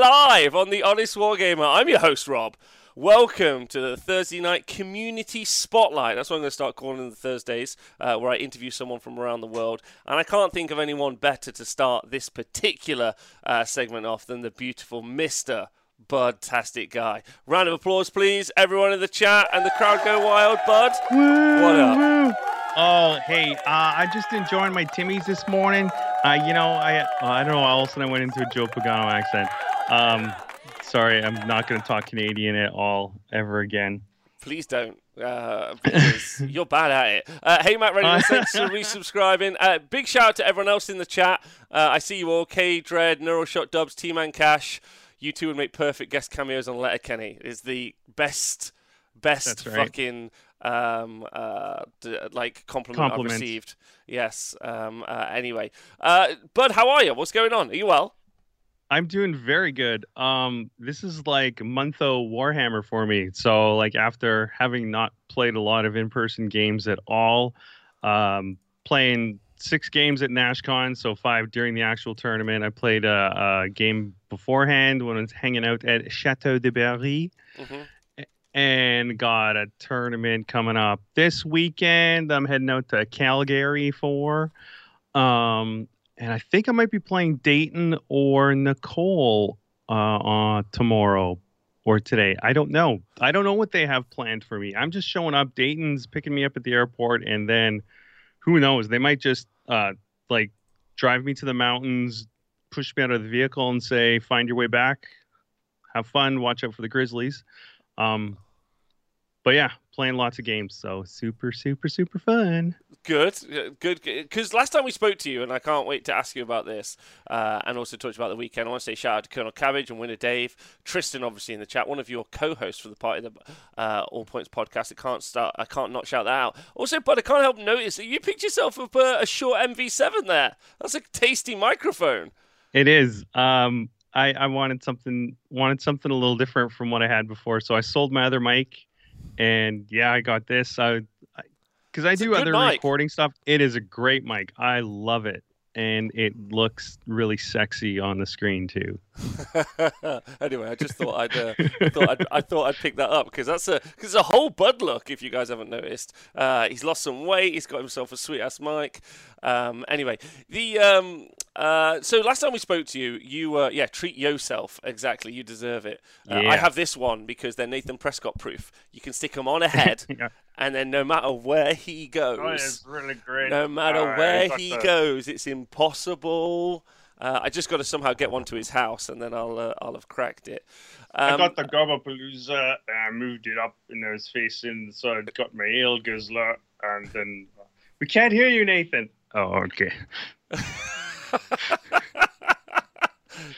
live on the Honest Wargamer. I'm your host, Rob. Welcome to the Thursday night community spotlight. That's what I'm going to start calling the Thursdays, uh, where I interview someone from around the world. And I can't think of anyone better to start this particular uh, segment off than the beautiful Mister Bud-tastic guy. Round of applause, please, everyone in the chat and the crowd go wild. Bud, what up? Oh, hey, uh, I just enjoyed my Timmy's this morning. Uh, you know, I uh, I don't know. All of a sudden, I went into a Joe Pagano accent. Um, sorry, I'm not going to talk Canadian at all ever again. Please don't, uh, because you're bad at it. Uh, hey, Matt Ready, thanks for resubscribing. Uh, big shout out to everyone else in the chat. Uh, I see you all. K Dread, Neuroshot Dubs, T Man Cash. You two would make perfect guest cameos on Letterkenny. Is the best, best right. fucking um, uh, d- like compliment, Compliment. I've received. Yes. Um, uh, anyway, uh, Bud, how are you? What's going on? Are you well? I'm doing very good. Um, this is like montho Warhammer for me. So, like after having not played a lot of in-person games at all, um, playing six games at NashCon, so five during the actual tournament. I played a, a game beforehand when I was hanging out at Chateau de Berry. hmm and got a tournament coming up this weekend. I'm heading out to Calgary for. Um, and I think I might be playing Dayton or Nicole uh, on tomorrow or today. I don't know. I don't know what they have planned for me. I'm just showing up. Dayton's picking me up at the airport, and then who knows? They might just uh, like drive me to the mountains, push me out of the vehicle, and say, "Find your way back. Have fun. Watch out for the Grizzlies." Um, but yeah, playing lots of games, so super, super, super fun. Good, uh, good. Because last time we spoke to you, and I can't wait to ask you about this, uh, and also talk about the weekend. I want to say shout out to Colonel Cabbage and Winner Dave, Tristan, obviously in the chat, one of your co-hosts for the Party of the uh, All Points podcast. I can't start. I can't not shout that out. Also, but I can't help notice that you picked yourself up a, a Shure MV7 there. That's a tasty microphone. It is. Um, I I wanted something wanted something a little different from what I had before, so I sold my other mic, and yeah, I got this. I because I a do other mic. recording stuff. It is a great mic. I love it, and it looks really sexy on the screen too. anyway, I just thought I'd uh, thought I'd, I thought I'd pick that up because that's a cause it's a whole bud look. If you guys haven't noticed, uh, he's lost some weight. He's got himself a sweet ass mic. Um, anyway, the um, uh, so last time we spoke to you, you uh, yeah treat yourself exactly. You deserve it. Uh, I have this one because they're Nathan Prescott proof. You can stick them on a head, Yeah. and then no matter where he goes, really great. no matter where he goes, it's impossible. Uh, I just got to somehow get one to his house, and then I'll uh, I'll have cracked it. I Um, got the Gobapalooza and I moved it up and I was facing, so I got my ale guzzler and then. We can't hear you, Nathan. Oh, okay.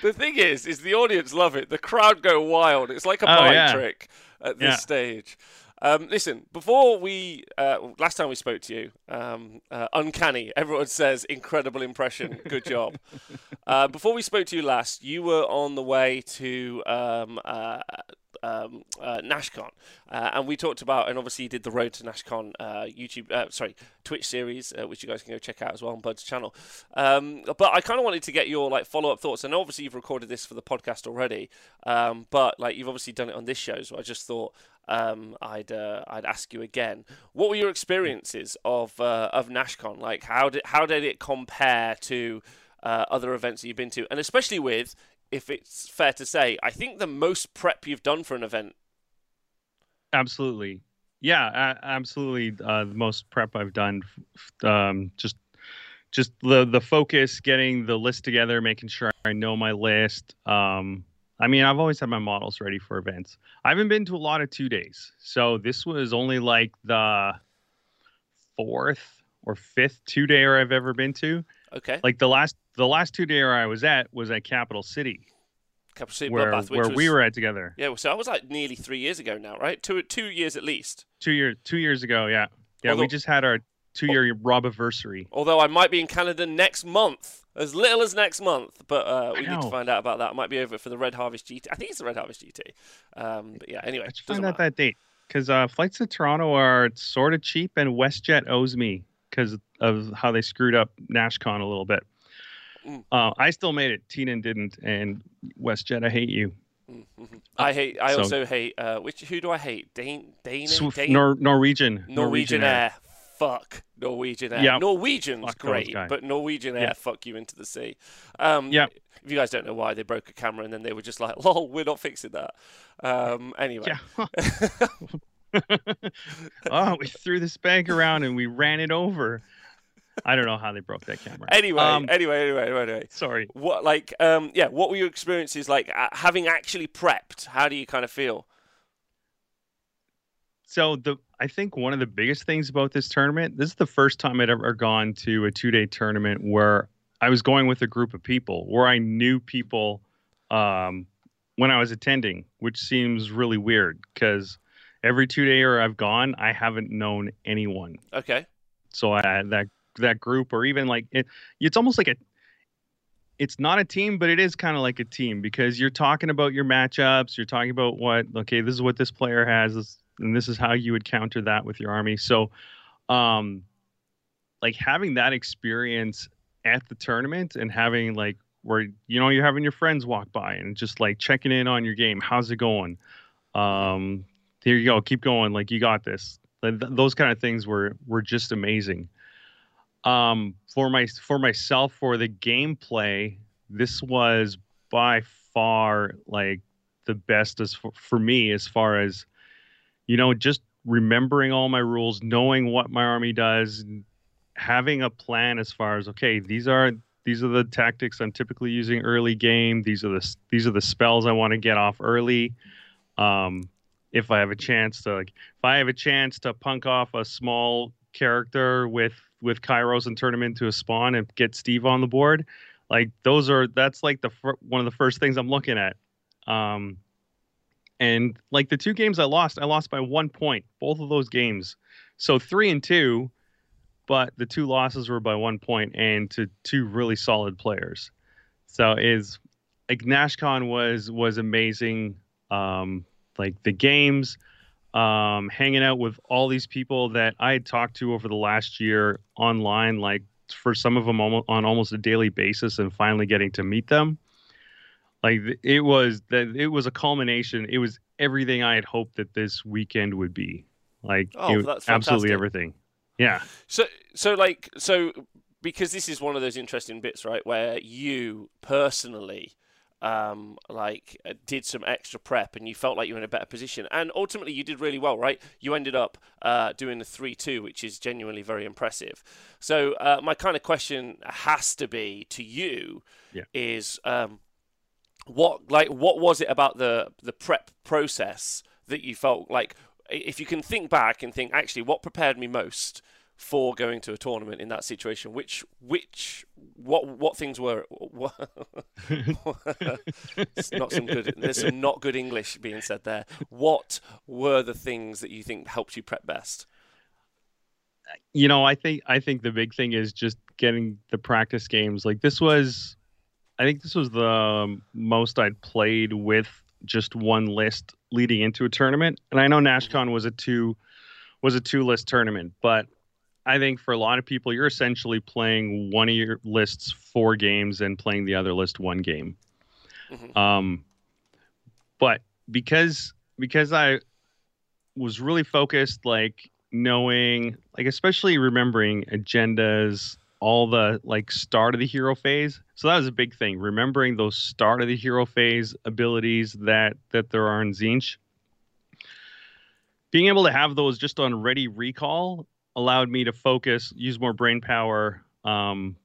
the thing is, is the audience love it. The crowd go wild. It's like a Oh, mind yeah. trick at this Yeah. stage. Um, listen, before we uh, last time we spoke to you, um, uh, uncanny. Everyone says incredible impression. Good job. uh, before we spoke to you last, you were on the way to um, uh, um, uh, NashCon, uh, and we talked about, and obviously you did the Road to NashCon uh, YouTube, uh, sorry, Twitch series, uh, which you guys can go check out as well on Bud's channel. Um, but I kind of wanted to get your like follow up thoughts, and obviously you've recorded this for the podcast already, um, but like you've obviously done it on this show, so I just thought um, I'd uh, I'd ask you again. What were your experiences of uh, of NashCon? Like how did how did it compare to uh, other events that you've been to, and especially with, if it's fair to say, I think the most prep you've done for an event. Absolutely. Yeah, absolutely. Uh, the most prep I've done. Um, just, just the the focus, getting the list together, making sure I know my list. Um, I mean, I've always had my models ready for events. I haven't been to a lot of two days, so this was only like the fourth or fifth two dayer I've ever been to. Okay, Like the last the last two dayer I was at was at Capital City, Capital City where Bloodbath, where was, we were at together Yeah, so that was like nearly three years ago now, right? Two two years at least. two years two years ago. Yeah, yeah. Although- we just had our two year Robiversary. Although I might be in Canada next month, as little as next month, but uh, we need to find out about that. I might be over for the Red Harvest GT. I think it's the Red Harvest GT. Um, but yeah, anyway, Let's find out matter. that date because uh, flights to Toronto are sort of cheap, and WestJet owes me because of how they screwed up NashCon a little bit. Mm. Uh, I still made it. Tina didn't, and WestJet, I hate you. Mhm. I hate. I So- also hate. Uh, which who do I hate? Dane. Dane. Dane? Nor- Norwegian. Norwegian Air. Fuck Norwegian Air. Yeah. Norwegian's Fuck great, but Norwegian Air Yeah. fuck you into the sea. Um, Yeah. If you guys don't know why they broke a camera and then they were just like, "Lol, we're not fixing that." Um, anyway. Yeah. oh, we threw this bag around and we ran it over. I don't know how they broke that camera. Anyway, Um, anyway, anyway, anyway, anyway. Sorry. What like um yeah? What were your experiences like uh, having actually prepped? How do you kind of feel? So the I think one of the biggest things about this tournament, this is the first time I'd ever gone to a two day tournament where I was going with a group of people, where I knew people um, when I was attending, which seems really weird because every two day or I've gone, I haven't known anyone. Okay. So I that that group or even like it, it's almost like a it's not a team, but it is kind of like a team because you're talking about your matchups. You're talking about what okay, this is what this player has, and this is how you would counter that with your army. So, um, like having that experience at the tournament and having like where you know you're having your friends walk by and just like checking in on your game. How's it going? Um, here you go, keep going. Like you got this. Th- th- those kind of things were were just amazing. Um, for my for myself for the gameplay, this was by far like the best as for, for me as far as you know just remembering all my rules, knowing what my army does, having a plan as far as okay, these are these are the tactics I'm typically using early game. These are the these are the spells I want to get off early. Um, if I have a chance to like, if I have a chance to punk off a small character with with Kairos and turn him into a spawn and get Steve on the board, like those are that's like the one of the first things I'm looking at. Um, and like the two games I lost, I lost by one point, both of those games. So three and two, but the two losses were by one point and to two really solid players. So is like NashCon was was amazing. Um, like the games, um, hanging out with all these people that I had talked to over the last year online, like for some of them almost, on almost a daily basis, and finally getting to meet them. Like it was that it was a culmination. It was everything I had hoped that this weekend would be. Like Oh, it- that's absolutely fantastic. everything. Yeah. So, so like, so because this is one of those interesting bits, right, where you personally, um, like, uh, did some extra prep and you felt like you were in a better position, and ultimately you did really well, right? You ended up uh, doing the three-two, which is genuinely very impressive. So, uh, my kind of question has to be to you Yeah. is, um, what like what was it about the the prep process that you felt like if you can think back and think actually what prepared me most for going to a tournament in that situation which which what what things were what, it's not some good there's some not good english being said there what were the things that you think helped you prep best you know, I think I think the big thing is just getting the practice games. Like this was, I think this was the most I'd played with just one list leading into a tournament. And I know mm-hmm. NashCon was a two was a two list tournament, but I think for a lot of people, you're essentially playing one of your lists four games and playing the other list one game. Mhm. Um, but because because I was really focused, like knowing, like especially remembering agendas, all the like start of the hero phase. So that was a big thing. Remembering those start of the hero phase abilities that that there are in Tzeentch. Being able to have those just on ready recall allowed me to focus, use more brain power um,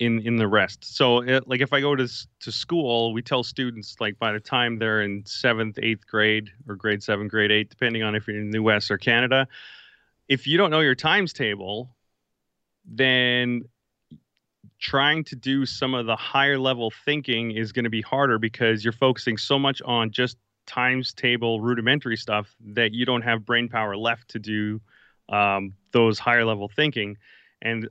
in in the rest. So it, like if I go to to school, we tell students like by the time they're in seventh, eighth grade or grade seven, grade eight, depending on if you're in the U.S. or Canada, if you don't know your times table, then trying to do some of the higher level thinking is going to be harder because you're focusing so much on just times table rudimentary stuff that you don't have brain power left to do um, those higher level thinking. And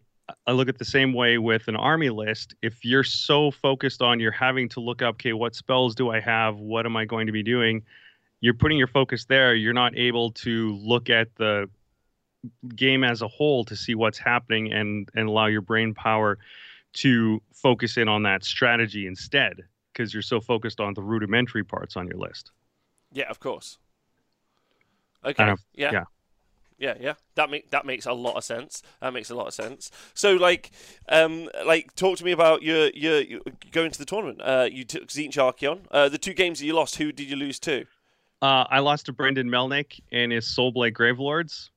I look at the same way with an army list. If you're so focused on you're having to look up, okay, what spells do I have? What am I going to be doing? You're putting your focus there. You're not able to look at the game as a whole to see what's happening and and allow your brain power to focus in on that strategy instead because you're so focused on the rudimentary parts on your list. Yeah, of course. Okay. Yeah. yeah. Yeah, yeah. That make that makes a lot of sense. That makes a lot of sense. So, like, um, like, talk to me about your your, your going to the tournament. Uh, you took Tzeentch Archaon. Uh, the two games that you lost, who did you lose to? Uh, I lost to Brendan Melnick and his Soulblight Gravelords.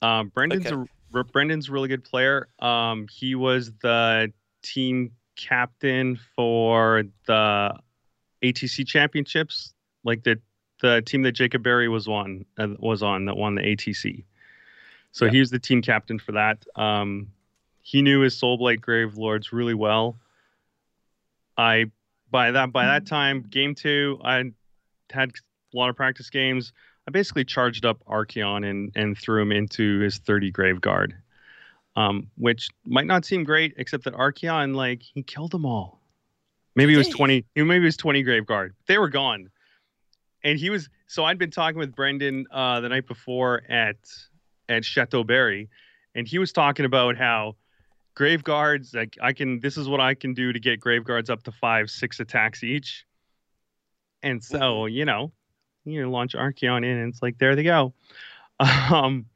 Um, Brendan's Okay. a Brendan's a really good player. Um, he was the team captain for the ATC championships, like the the team that Jacob Berry was on uh, was on that won the ATC. So Yeah. he was the team captain for that. Um, he knew his Soulblight Gravelords really well. I by that by that time, game two, I had a lot of practice games. I basically charged up Archaon and and threw him into his 30 Grave Guard, um, which might not seem great, except that Archaon like he killed them all. Maybe it was 20. Maybe it was 20 Grave Guard. They were gone, and he was. So I'd been talking with Brendan uh, the night before at at Chateau Berry, and he was talking about how grave guards like I can. This is what I can do to get grave guards up to five, six attacks each. And so you know, you launch Archaon in, and it's like there they go. Um,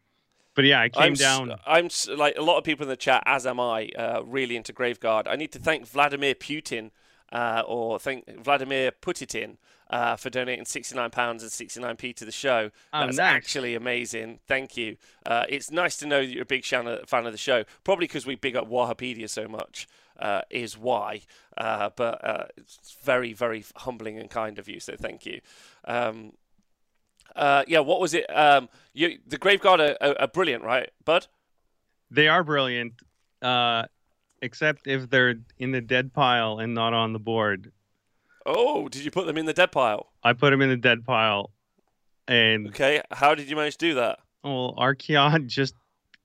but yeah, I came I'm down. I'm s- like a lot of people in the chat, as am I, uh, really into Graveguard. I need to thank Vladimir Putin, uh, or thank Vladimir Putitin, uh, for donating £69 and 69p to the show. Oh, That's nice. actually amazing. Thank you. Uh, it's nice to know that you're a big fan of, the show. Probably because we big up Wahapedia so much. Uh, is why, uh, but uh, it's very, very humbling and kind of you. So thank you. Um, uh, yeah, what was it? Um, you, the Graveguard are, are, are brilliant, right, Bud? They are brilliant, uh, except if they're in the dead pile and not on the board. Oh, did you put them in the dead pile? I put them in the dead pile, and Okay, how did you manage to do that? well, Archaon just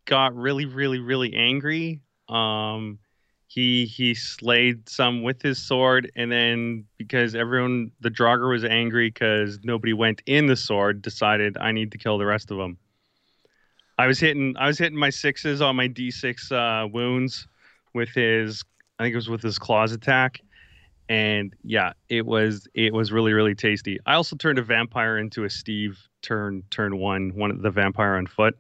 got really, really, really angry. Um, he he slayed some with his sword, and then because everyone, the Draugr was angry because nobody went in the sword, decided I need to kill the rest of them. I was hitting, I was hitting my sixes on my d6 uh, wounds with his, I think it was with his claws attack, and yeah, it was it was really really tasty. I also turned a vampire into a Steve turn turn one one of the vampire on foot.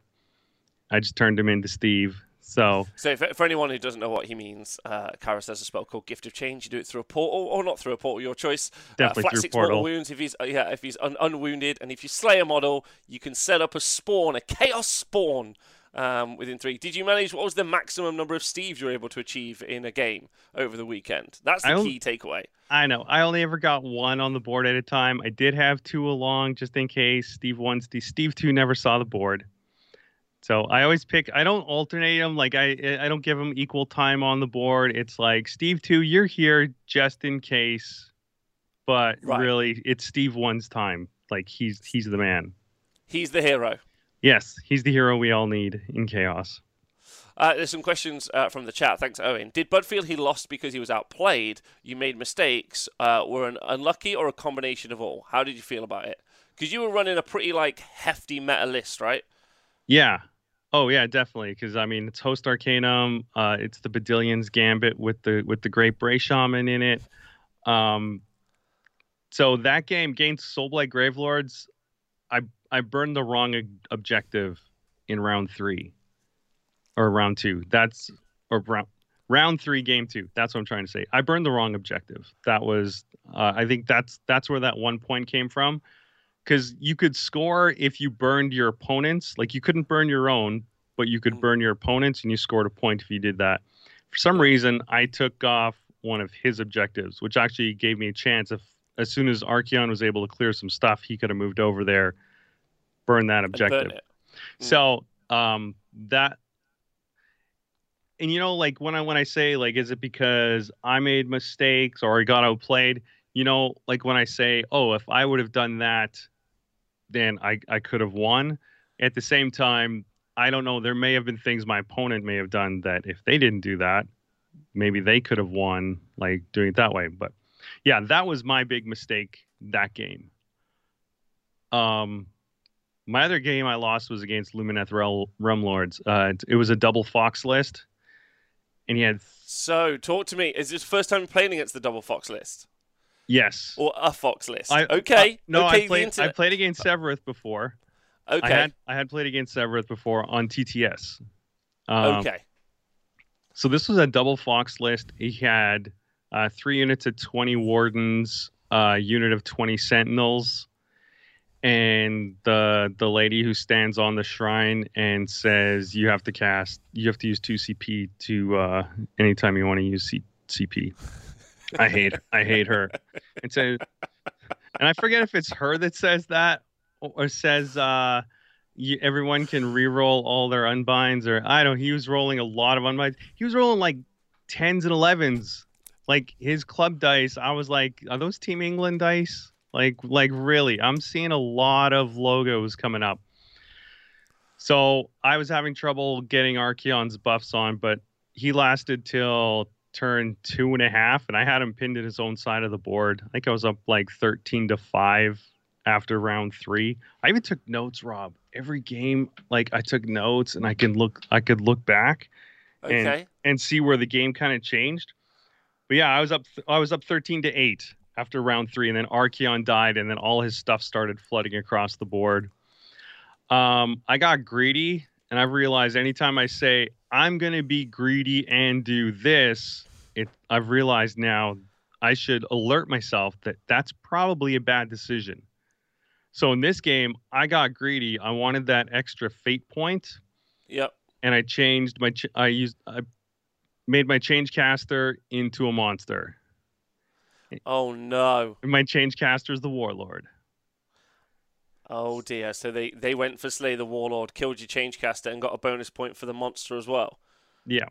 I just turned him into Steve. So So, for, for anyone who doesn't know what he means, uh, Kairos has a spell called Gift of Change. You do it through a portal, or not through a portal, your choice. Definitely uh, flat through six mortal portal. wounds. If he's uh, yeah, if he's un- unwounded, and if you slay a model, you can set up a spawn, a chaos spawn, um, within three. Did you manage? What was the maximum number of Steves you were able to achieve in a game over the weekend? That's the don't- key takeaway. I know I only ever got one on the board at a time. I did have two along just in case. Steve one, Steve, Steve two never saw the board. So I always pick. I don't alternate them. Like I, I don't give them equal time on the board. It's like Steve two, you're here just in case, but Right. really it's Steve one's time. Like he's he's the man. He's the hero. Yes, he's the hero we all need in chaos. Uh, there's some questions uh, from the chat. Thanks, Owen. Did Bud feel he lost because he was outplayed? You made mistakes. Uh, were an unlucky or a combination of all? How did you feel about it? Because you were running a pretty like hefty meta list, right? Yeah. Oh yeah, definitely. Because I mean, it's host Arcanum. Uh, it's the Badillion's Gambit with the with the Great Bray Shaman in it. Um, so that game against Soulblight Gravelords, I I burned the wrong objective in round three, or round two. That's or round round three, game two. That's what I'm trying to say. I burned the wrong objective. That was uh, I think that's that's where that one point came from because you could score if you burned your opponents. Like you couldn't burn your own, but you could Mm. burn your opponents, and you scored a point if you did that. For some reason, I took off one of his objectives, which actually gave me a chance. If as soon as Archaon was able to clear some stuff, he could have moved over there, burn that burn objective. it. Mm. So um, that, and you know, like when I when I say like, is it because I made mistakes or I got outplayed? You know, like when I say, oh, if I would have done that, then I I could have won. At the same time, I don't know. There may have been things my opponent may have done that if they didn't do that, maybe they could have won, like doing it that way. But yeah, that was my big mistake that game. Um, my other game I lost was against Lumineth Rel- Realm Lords. Uh, it, was a double Fox list, and he had So, talk to me. Is this first time playing against the double fox list yes. or a fox list? I, okay. uh, no, okay, I played. I played against Sevireth before. Okay. I had I had played against Sevireth before on TTS. Um, okay. So this was a double fox list. He had uh, three units of 20 wardens, a unit of 20 sentinels, and the the lady who stands on the shrine and says you have to cast, you have to use two CP to uh, anytime you want to use C- CP. I hate I hate her. And so, and I forget if it's her that says that or says uh, you, everyone can re-roll all their unbinds or I don't. He was rolling a lot of unbinds. He was rolling like tens and elevens, like his club dice. I was like, are those Team England dice? Like, like really? I'm seeing a lot of logos coming up. So I was having trouble getting Archaon's buffs on, but he lasted till turn two and a half, and I had him pinned at his own side of the board. I think I was up like 13 to five after round three. I even took notes, Rob. Every game, like I took notes, and I can look, I could look back and- Okay. and see where the game kind of changed. But yeah, I was up, I was up 13 to eight after round three, and then Archaon died, and then all his stuff started flooding across the board. Um, I got greedy, and I realized anytime I say I'm gonna be greedy and do this, it I've realized now I should alert myself that that's probably a bad decision. So in this game, I got greedy. I wanted that extra fate point, Yep. and I changed my. Ch- I used. I made my change caster into a monster. Oh no. And my change caster is the warlord. Oh dear. So they they went for Slay the Warlord, killed your change caster, and got a bonus point for the monster as well. Yeah,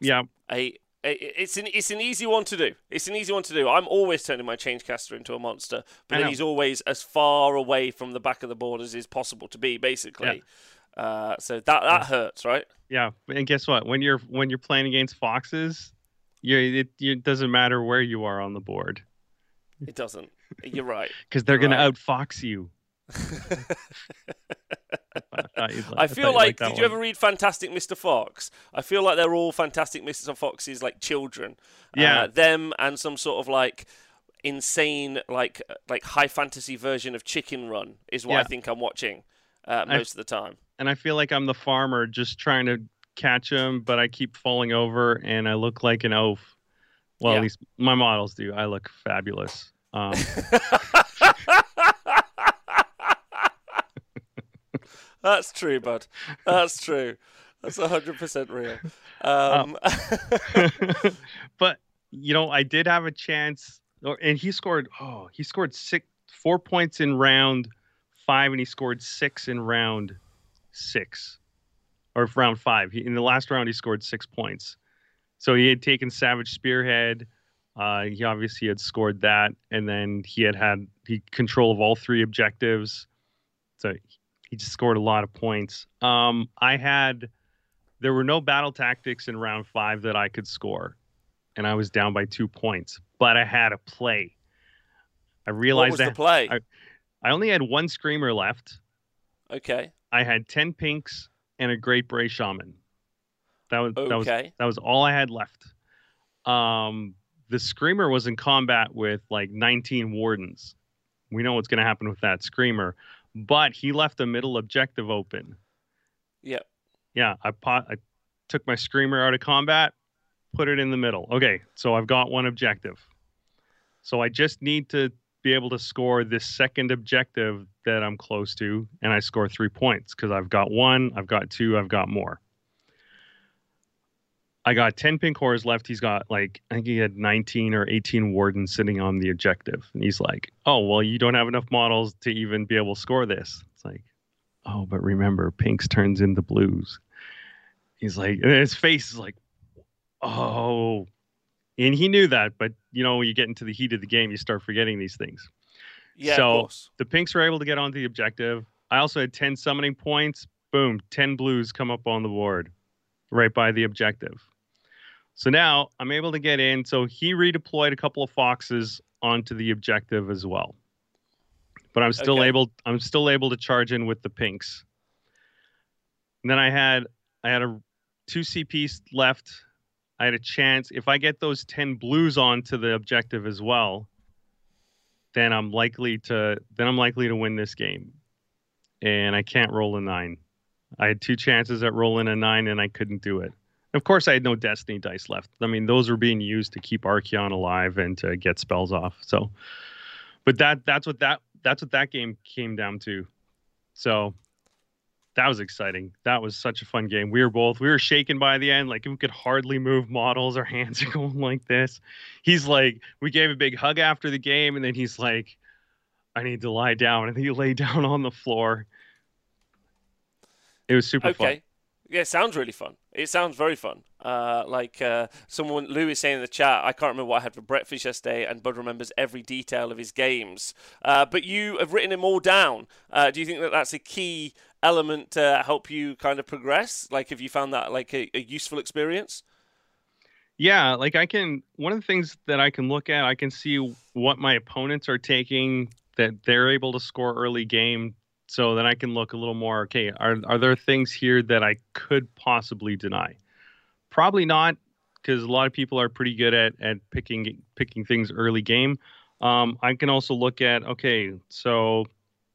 yeah. A, a it's an it's an easy one to do. It's an easy one to do. I'm always turning my change caster into a monster, but then he's always as far away from the back of the board as is possible to be, basically. Uh, so that that hurts, right? Yeah, and guess what? When you're when you're playing against foxes, you it, it doesn't matter where you are on the board It doesn't. You're right. because they're gonna outfox you. I, I feel you'd like, did you ever read Fantastic Mr. Fox? I feel like they're all Fantastic Mr. Foxes, like children. Yeah. Uh, them and some sort of like insane, like like high fantasy version of Chicken Run is what I think I'm watching uh, I- most of the time. and I feel like I'm the farmer just trying to catch them, but I keep falling over and I look like an oaf. Well, Yeah. at least my models do. I look fabulous. Um, That's true, bud. That's true. That's hundred percent real. Um, but you know, I did have a chance, and he scored. Oh, he scored six, four points in round five, and he scored six in round six, or round five. He, in the last round, he scored six points. So he had taken Savage Spearhead. Uh, he obviously had scored that, and then he had had he control of all three objectives. So he just scored a lot of points. Um, I had there were no battle tactics in round five that I could score, and I was down by two points. But I had a play. I what realized was that the play? I- I only had one screamer left. okay. I had ten pinks and a great bray shaman. That was that was that was all I had left. Um, the screamer was in combat with like 19 wardens. We know what's going to happen with that screamer, but he left the middle objective open. Yep. Yeah, I pot, I took my screamer out of combat, put it in the middle. Okay, so I've got one objective. So I just need to be able to score this second objective that I'm close to, and I score three points because I've got one, I've got two, I've got more. I got 10 pink horrors left. He's got like, I think he had 19 or 18 wardens sitting on the objective. And he's like, oh, well, you don't have enough models to even be able to score this. It's like, oh, but remember, pinks turns into blues. He's like, and his face is like, oh. And he knew that, but you know, when you get into the heat of the game, you start forgetting these things. Yeah, So- of course. The pinks were able to get onto the objective. I also had 10 summoning points. Boom, 10 blues come up on the board right by the objective. So now I'm able to get in. So he redeployed a couple of foxes onto the objective as well. But I'm still Okay. able I'm still able to charge in with the pinks. And then I had I had a two CPs left I had a chance. If I get those 10 blues onto the objective as well, then I'm likely to then I'm likely to win this game. And I can't roll a nine. I had two chances at rolling a nine and I couldn't do it. Of course, I had no destiny dice left. I mean, those were being used to keep Archaon alive and to get spells off. So, but that that's what that that's what that game came down to. So that was exciting. That was such a fun game. We were both we were shaken by the end, like we could hardly move models. Our hands are going like this. He's like, we gave a big hug after the game, and then he's like, I need to lie down, and he lay down on the floor. It was super okay. fun. Yeah, sounds really fun. It sounds very fun. Uh, like uh, someone, Lou is saying in the chat, I can't remember what I had for breakfast yesterday, and Bud remembers every detail of his games. Uh, but you have written them all down. Uh, do you think that that's a key element to help you kind of progress? Like, have you found that like a, a useful experience? Yeah, like I can. One of the things that I can look at, I can see what my opponents are taking that they're able to score early game so then I can look a little more. Okay, are are there things here that I could possibly deny? Probably not, because a lot of people are pretty good at at picking picking things early game. Um, I can also look at okay, so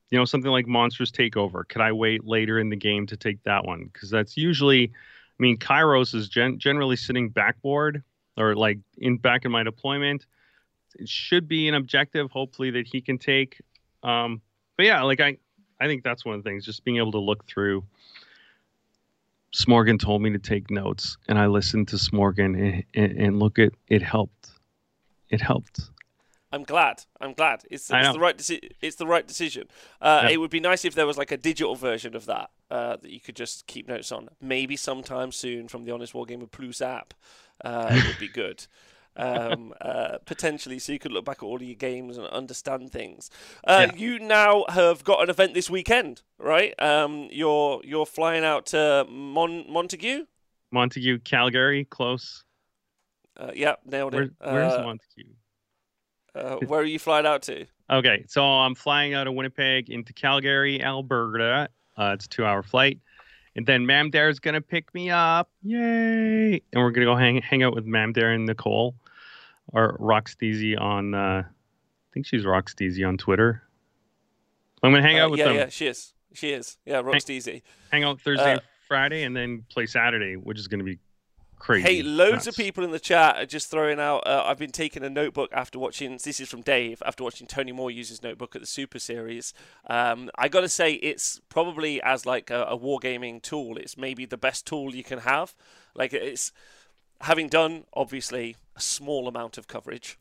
you know something like Monstrous Takeover. Could I wait later in the game to take that one? Because that's usually, I mean, Kairos is gen- generally sitting backboard or like in back in my deployment. It should be an objective, hopefully that he can take. Um, but yeah, like I I think that's one of the things, just being able to look through. Smorgan told me to take notes, and I listened to Smorgan and, and, and look at it helped. It helped. I'm glad. I'm glad. It's, it's the right deci- It's the right decision. Uh, yeah. It would be nice if there was like a digital version of that uh, that you could just keep notes on. Maybe sometime soon from the Honest Wargamer Plus app. Uh, it would be good um, uh, potentially, so you could look back at all of your games and understand things. Uh, yeah. You now have got an event this weekend, right? Um, you're you're flying out to Mon- Montague. Montague, Calgary, close. Uh, yeah, nailed it. Where, where's uh, Montague? Uh, where are you flying out to? Okay, so I'm flying out of Winnipeg into Calgary, Alberta. Uh, it's a two-hour flight. And then Mamdare's gonna pick me up. Yay! And we're gonna go hang hang out with Mamdare and Nicole or Rocksteezy on uh, I think she's Rocksteezy on Twitter. I'm gonna hang uh, out with yeah, them. Yeah, she is. She is. Yeah, Rocksteezy. Hang, hang out Thursday, uh, Friday, and then play Saturday, which is gonna be crazy. Hey, loads of people in the chat are just throwing out. Uh, I've been taking a notebook after watching. This is from Dave after watching Tony Moore use his notebook at the Super Series. Um, I got to say, it's probably as like a, a wargaming tool. It's maybe the best tool you can have. Like it's having done obviously a small amount of coverage.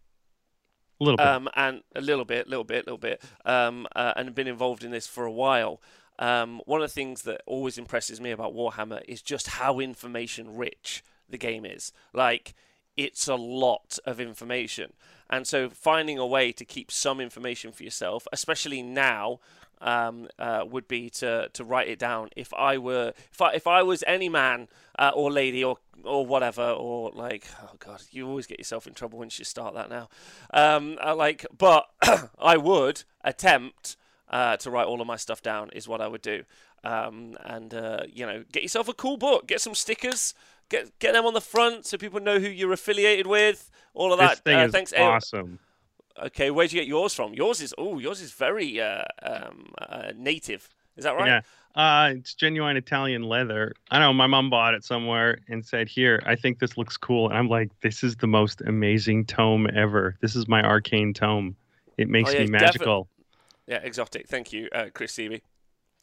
A little bit. Um, and a little bit, little bit, little bit, um, uh, and been involved in this for a while. Um, one of the things that always impresses me about Warhammer is just how information rich the game is. Like, it's a lot of information. And so finding a way to keep some information for yourself, especially now, um, uh, would be to, to write it down. If I were, if I, if I was any man uh, or lady or or whatever, or like, oh god, you always get yourself in trouble once you start that now. Um, uh, like, but I would attempt uh, to write all of my stuff down. Is what I would do. Um, and uh, you know, get yourself a cool book, get some stickers, get get them on the front so people know who you're affiliated with. All of that. this. Thing uh, is thanks, awesome. Okay, where'd you get yours from? Yours is oh, yours is very uh, um, uh, native. Is that right? Yeah. Uh, it's genuine Italian leather. I know my mom bought it somewhere and said, "Here, I think this looks cool." And I'm like, "This is the most amazing tome ever. This is my arcane tome. It makes oh, yeah, me magical." yeah, exotic. Thank you, uh, Chris Seavey.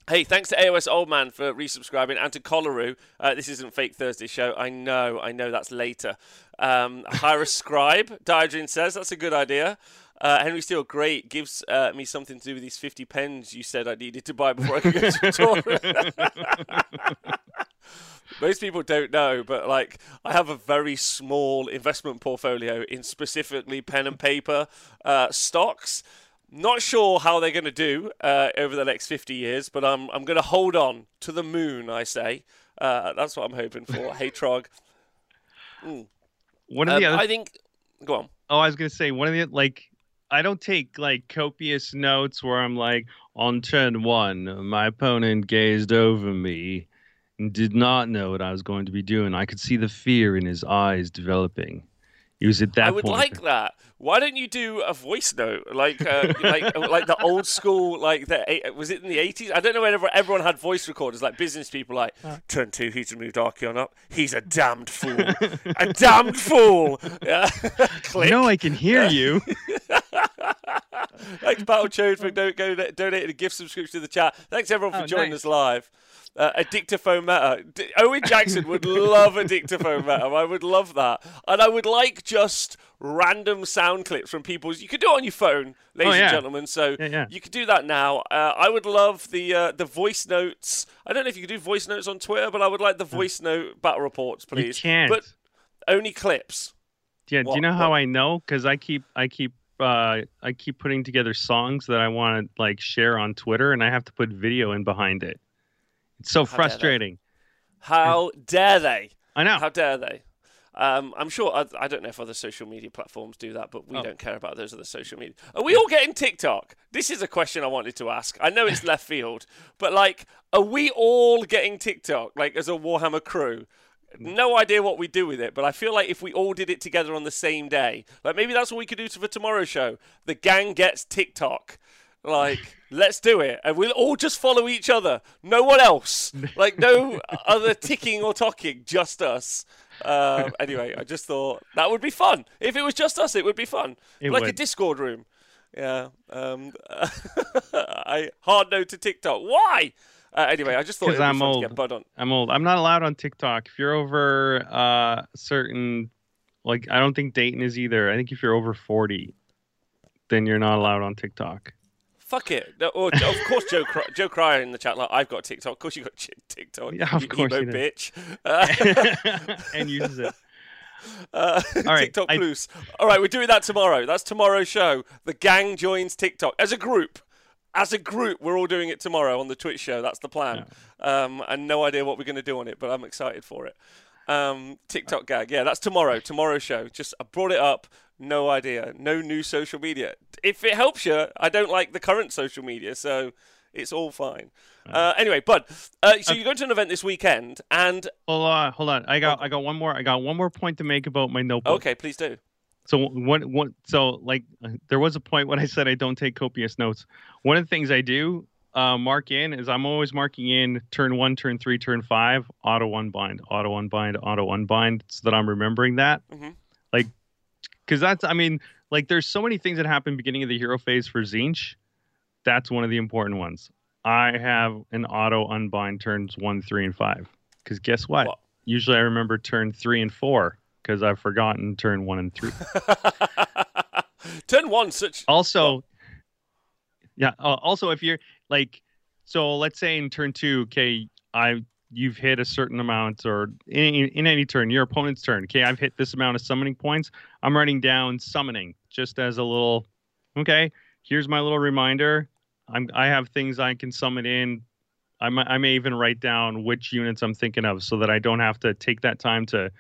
Hey, thanks to AOS Old Man for resubscribing and to Colaru. Uh, this isn't Fake Thursday show. I know, I know that's later. Um, hire a scribe, Diadrin says. That's a good idea. Uh, Henry Steele, great. Gives uh, me something to do with these 50 pens you said I needed to buy before I could go to tour. Most people don't know, but like I have a very small investment portfolio in specifically pen and paper uh, stocks. Not sure how they're going to do uh, over the next 50 years, but I'm, I'm going to hold on to the moon, I say. Uh, that's what I'm hoping for. hey, Trog. Mm. One of the um, other... I think. Go on. Oh, I was going to say, one of the, like, I don't take, like, copious notes where I'm like, on turn one, my opponent gazed over me. and did not know what I was going to be doing. I could see the fear in his eyes developing. He was at that I would point. like that. Why don't you do a voice note like uh, like like the old school like the was it in the eighties? I don't know whenever everyone had voice recorders like business people like turn two he's moved Archaon up. He's a damned fool. a damned fool. Yeah. Click. no, I can hear you. Thanks, Battle Chode, for do- go, donating a gift subscription to the chat. Thanks, everyone, for Oh, joining nice. us live. Uh, a dictaphone meta. D- Owen Jackson would love a dictaphone meta. I would love that. And I would like just random sound clips from people. You could do it on your phone, ladies Oh, yeah. and gentlemen. So Yeah, yeah. you could do that now. Uh, I would love the uh, the voice notes. I don't know if you could do voice notes on Twitter, but I would like the voice note battle reports, please. You can't. But only clips. Yeah, do you know how what- I know? Because I keep I keep uh I keep putting together songs that I want to like share on Twitter, and I have to put video in behind it. It's so dare they. frustrating. How dare they? I know. How dare they? Um, I'm sure. I, I don't know if other social media platforms do that, but we Oh. don't care about those other social media. Are we all getting TikTok? This is a question I wanted to ask. I know it's left field, but like, are we all getting TikTok? Like, as a Warhammer crew? No idea what we do with it, but I feel like if we all did it together on the same day, like maybe that's what we could do for tomorrow's show. The gang gets TikTok. Like, let's do it, and we'll all just follow each other. No one else. Like, no other ticking or talking. Just us. Um, anyway, I just thought that would be fun. If it was just us, it would be fun. It like a. Discord room. Yeah. Um, I hard no to TikTok. Why? Uh, anyway, I just thought it would I'm old. get Bud on. I'm old. I'm not allowed on TikTok. If you're over uh certain, like I don't think Dayton is either. I think if you're over 40, then you're not allowed on TikTok. Fuck it. No, or, of course, Joe Cry- Joe Cryer in the chat. Like, I've got TikTok. Of course, you got ch- TikTok. Yeah, of you course emo you bitch. Uh, and uses it. Uh, right, TikTok I- Plus. All right, we're doing that tomorrow. That's tomorrow's show. The gang joins TikTok as a group. As a group, we're all doing it tomorrow on the Twitch show. That's the plan. Um, and no idea what we're going to do on it, but I'm excited for it. Um, TikTok gag. Yeah, that's tomorrow. Tomorrow's show. Just I brought it up. No idea. No new social media. If it helps you, I don't like the current social media, so it's all fine. Uh, anyway, Bud. Uh, so you're going to an event this weekend, and Hold on, hold on. I got I got one more. I got one more point to make about my notebook. okay, please do. So what what so like there was a point when I said I don't take copious notes. One of the things I do uh, mark in is I'm always marking in turn one, turn three, turn five, auto unbind, auto unbind, auto unbind, so that I'm remembering that. Mhm. Because that's I mean like there's so many things that happen beginning of the hero phase for Tzeentch. That's one of the important ones. I have an auto unbind turns one, three, and five. Because guess what? What? Usually I remember turn three and four because I've forgotten turn one and three. Turn one, such also yeah uh, also if you're like so let's say in turn two okay i you've hit a certain amount or in, in, any turn your opponent's turn okay i've hit this amount of summoning points i'm writing down summoning just as a little okay here's my little reminder i'm i have things i can summon in I might, I may even write down which units I'm thinking of so that I don't have to take that time to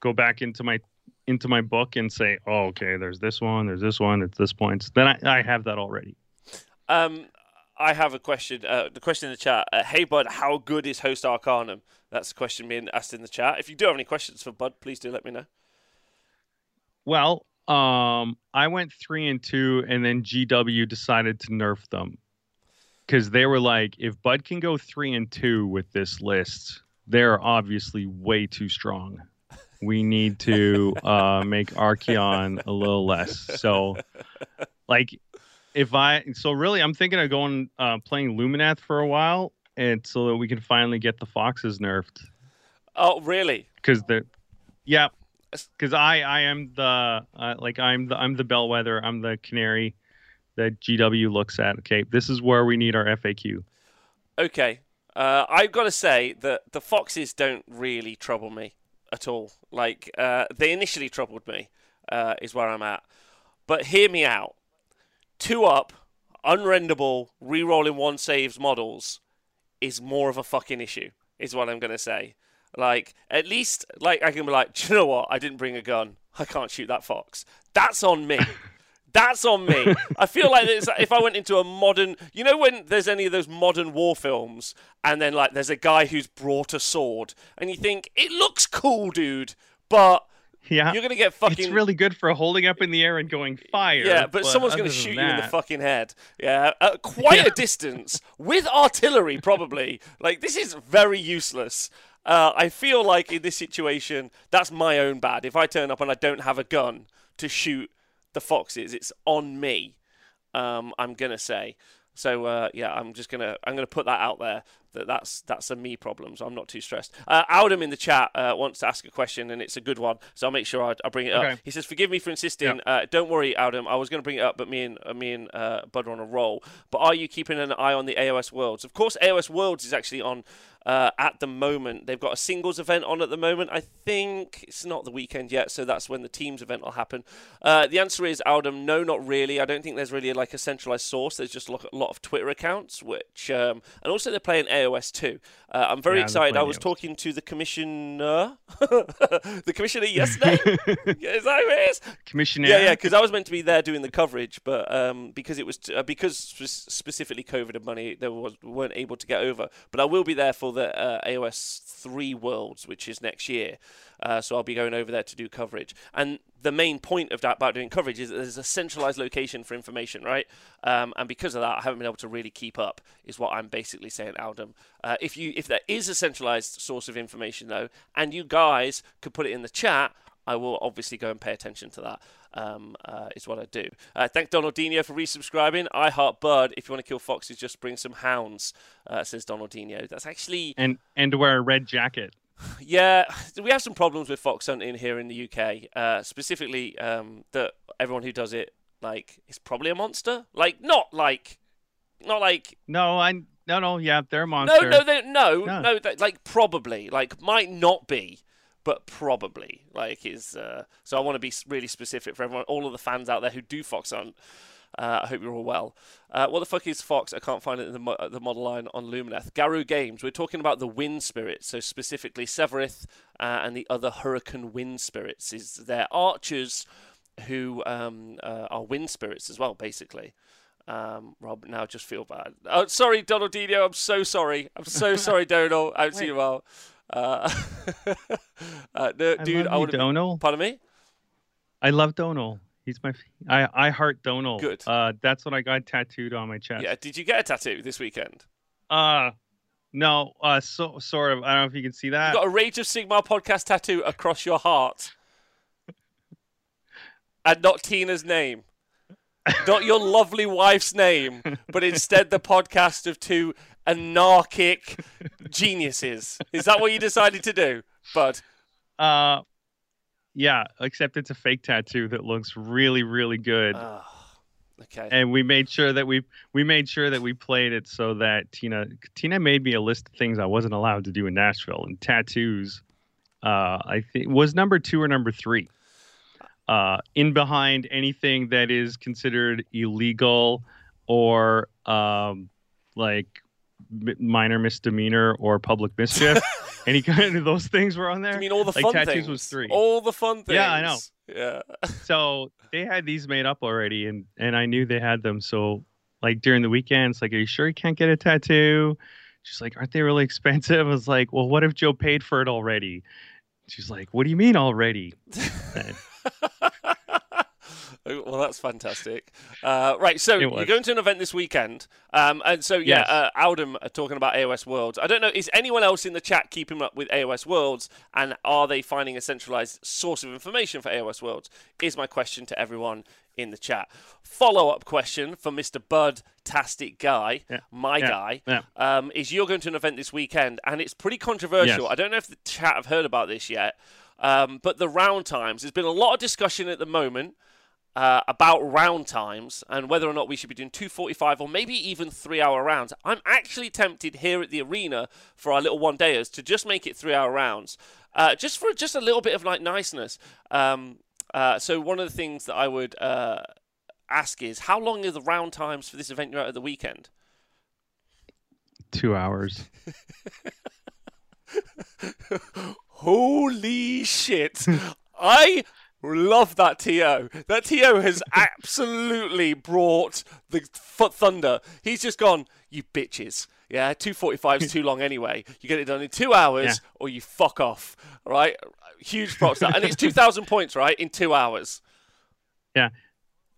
go back into my into my book and say, oh, okay, there's this one, there's this one, it's this point. Then I, I have that already. Um, I have a question. Uh, the question in the chat. Uh, hey, Bud, how good is Host Arcanum? That's the question being asked in the chat. If you do have any questions for Bud, please do let me know. Well, um, I went three and two, and then GW decided to nerf them because they were like, if Bud can go three and two with this list, they're obviously way too strong. We need to uh, make Archaon a little less. So, like, if I so really, I'm thinking of going uh, playing Lumineth for a while, and so that we can finally get the foxes nerfed Oh, really? because they're yeah because i i am the uh, like i'm the i'm the bellwether i'm the canary that gw looks at okay this is where we need our faq Okay. Uh, I've got to say that the foxes don't really trouble me at all. Like, uh, they initially troubled me, uh, is where I'm at. But hear me out. Two up, unrendable, re-rolling one saves models is more of a fucking issue, is what I'm going to say. Like, at least, like, I can be like, do you know what? I didn't bring a gun. I can't shoot that fox. That's on me. That's on me. I feel like if I went into a modern, you know, when there's any of those modern war films, and then like there's a guy who's brought a sword, and you think it looks cool, dude, but Yeah. you're gonna get fucking. It's really good for holding up in the air and going fire. yeah, but, someone's gonna shoot you in the fucking head. Yeah, at quite Yeah. a distance with artillery, probably. Like this is very useless. Uh, I feel like in this situation, that's my own bad. If I turn up and I don't have a gun to shoot the foxes, it's on me. Um, I'm gonna say. So uh, yeah, I'm just gonna I'm gonna put that out there that that's that's a me problem. So I'm not too stressed. Uh, Aldem in the chat uh, wants to ask a question and it's a good one. So I'll make sure I, I bring it up. He says, "Forgive me for insisting. Uh, don't worry, Aldem. I was going to bring it up, but me and uh, me and uh, Bud are on a roll. But are you keeping an eye on the AOS Worlds? Of course, AOS Worlds is actually on." Uh, at the moment, they've got a singles event on at the moment. I think it's not the weekend yet, so that's when the teams event will happen. Uh, the answer is Aldem. No, not really. I don't think there's really like a centralized source. There's just a lot, a lot of Twitter accounts, which um, and also they're playing AOS too. Uh, I'm very Yeah, excited. I was talking to the commissioner, the commissioner yesterday. is that who it is? Commissioner. Yeah, yeah, because I was meant to be there doing the coverage, but um, because it was uh, because specifically COVID and money, they was weren't able to get over. But I will be there for the uh, AOS three Worlds, which is next year. Uh, so I'll be going over there to do coverage. And the main point of that about doing coverage is that there's a centralized location for information, right? Um, and because of that, I haven't been able to really keep up. Is what I'm basically saying, Aldem. Uh, if you if there is a centralized source of information though, and you guys could put it in the chat, I will obviously go and pay attention to that. Um, uh, is what I do. Uh, thank Donaldinho for resubscribing. I heart Bud. If you want to kill foxes, just bring some hounds. Uh, says Donaldinho. That's actually And and wear a red jacket. Yeah. We have some problems with fox hunting here in the UK. Uh, specifically, um, that everyone who does it like is probably a monster. Like not like not like No, I no no yeah they're a no monster. no they, no No. no that, like probably like might not be. But probably like is uh, so. I want to be really specific for everyone, all of the fans out there who do fox hunt. Uh, I hope you're all well. Uh, what the fuck is Fox? I can't find it in the, mo- the model line on Lumineth. Garu Games. We're talking about the wind spirits, so specifically Sevireth uh, and the other Hurricane wind spirits. Is their archers who um, uh, are wind spirits as well, basically. Um, Rob, now just feel bad. Oh, sorry, Donaldinho. I'm so sorry. I'm so sorry, Donald. I see you well. Uh, uh, no, I dude, love I would. Donal. Pardon me. I love Donal. He's my. I I heart Donal. Good. Uh, that's what I got tattooed on my chest. Yeah. Did you get a tattoo this weekend? Uh, no. Uh, so sort of. I don't know if you can see that. You got a Rage of Sigma podcast tattoo across your heart, and not Tina's name, not your lovely wife's name, but instead the podcast of two anarchic geniuses. Is that what you decided to do, Bud? Uh, yeah. Except it's a fake tattoo that looks really really good. Ah, okay. and we made sure that we we made sure that we played it so that Tina Tina made me a list of things I wasn't allowed to do in Nashville and tattoos. Uh, I think was number two or number three. Uh, in behind anything that is considered illegal or um, like minor misdemeanor or public mischief. Any kind of those things were on there. I mean, all the like fun tattoos things. was three. All the fun things. Yeah, I know. Yeah. so they had these made up already and and i knew they had them so like during the weekends like are you sure you can't get a tattoo she's like aren't they really expensive i was like well what if joe paid for it already she's like what do you mean already well, that's fantastic. Uh, right, so you're going to an event this weekend, um, and so yeah, Yes. uh, Aldem are talking about AOS Worlds. I don't know, is anyone else in the chat keeping up with AOS Worlds, and are they finding a centralized source of information for AOS Worlds? Is my question to everyone in the chat. Follow up question for Mr. Bud Tastic Guy, Yeah. my Yeah. guy, Yeah. um, is you're going to an event this weekend, and it's pretty controversial. Yes. I don't know if the chat have heard about this yet, um, but the round times. There's been a lot of discussion at the moment uh, about round times and whether or not we should be doing 245 or maybe even three hour rounds. I'm actually tempted here at the arena for our little one dayers to just make it three hour rounds, uh, just for just a little bit of like niceness. Um, uh, so one of the things that I would uh, ask is how long are the round times for this event you're at at the weekend? two hours Holy shit! I love that TO. That TO has absolutely brought the foot thunder. He's just gone, you bitches. Yeah, 245 is too long anyway. You get it done in two hours Yeah. or you fuck off. Right? Huge props. And it's 2,000 points, right? In two hours.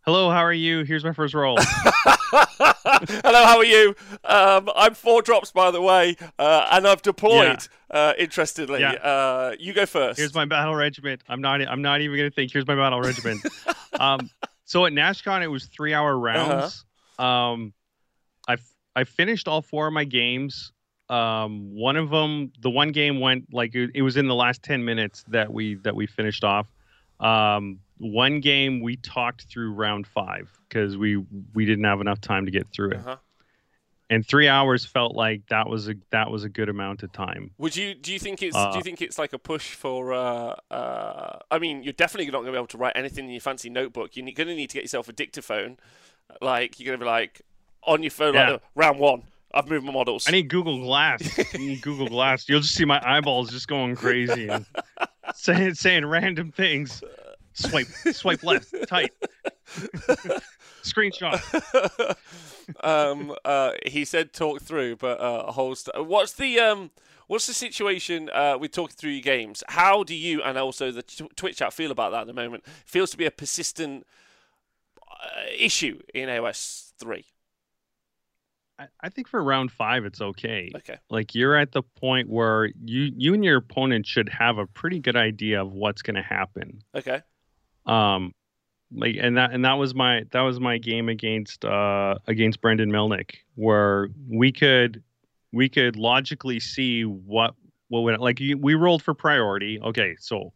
Hello, how are you? Here's my first roll. Hello, how are you? Um, I'm four drops, by the way, uh, and I've deployed. Uh, interestingly, Yeah. uh, you go first. Here's my battle regiment. I'm not. I'm not even gonna think. Here's my battle regiment. um, so at NashCon it was three hour rounds. Um, I I finished all four of my games. Um, one of them, the one game went like it, it was in the last ten minutes that we that we finished off. Um, one game we talked through round five because we we didn't have enough time to get through it, Uh-huh. and three hours felt like that was a that was a good amount of time. Would you? Do you think it's? do Uh, you think it's like a push for? Uh, uh, I mean, you're definitely not going to be able to write anything in your fancy notebook. You're going to need to get yourself a dictaphone. Like you're going to be like on your phone, Yeah. like round one. I've moved my models. I need Google Glass. I need Google Glass. You'll just see my eyeballs just going crazy and saying saying random things. Swipe, swipe left, tight. Screenshot. um, uh, he said talk through, but uh, a whole. St- what's the um? What's the situation uh, with talking through your games? How do you and also the t- Twitch chat feel about that at the moment? feels to be a persistent uh, issue in AOS three. I, I think for round five, it's okay. Okay. Like you're at the point where you you and your opponent should have a pretty good idea of what's going to happen. Okay. Um, like and that and that was my that was my game against uh against Brendan Milnick where we could we could logically see what what would like we rolled for priority. Okay, so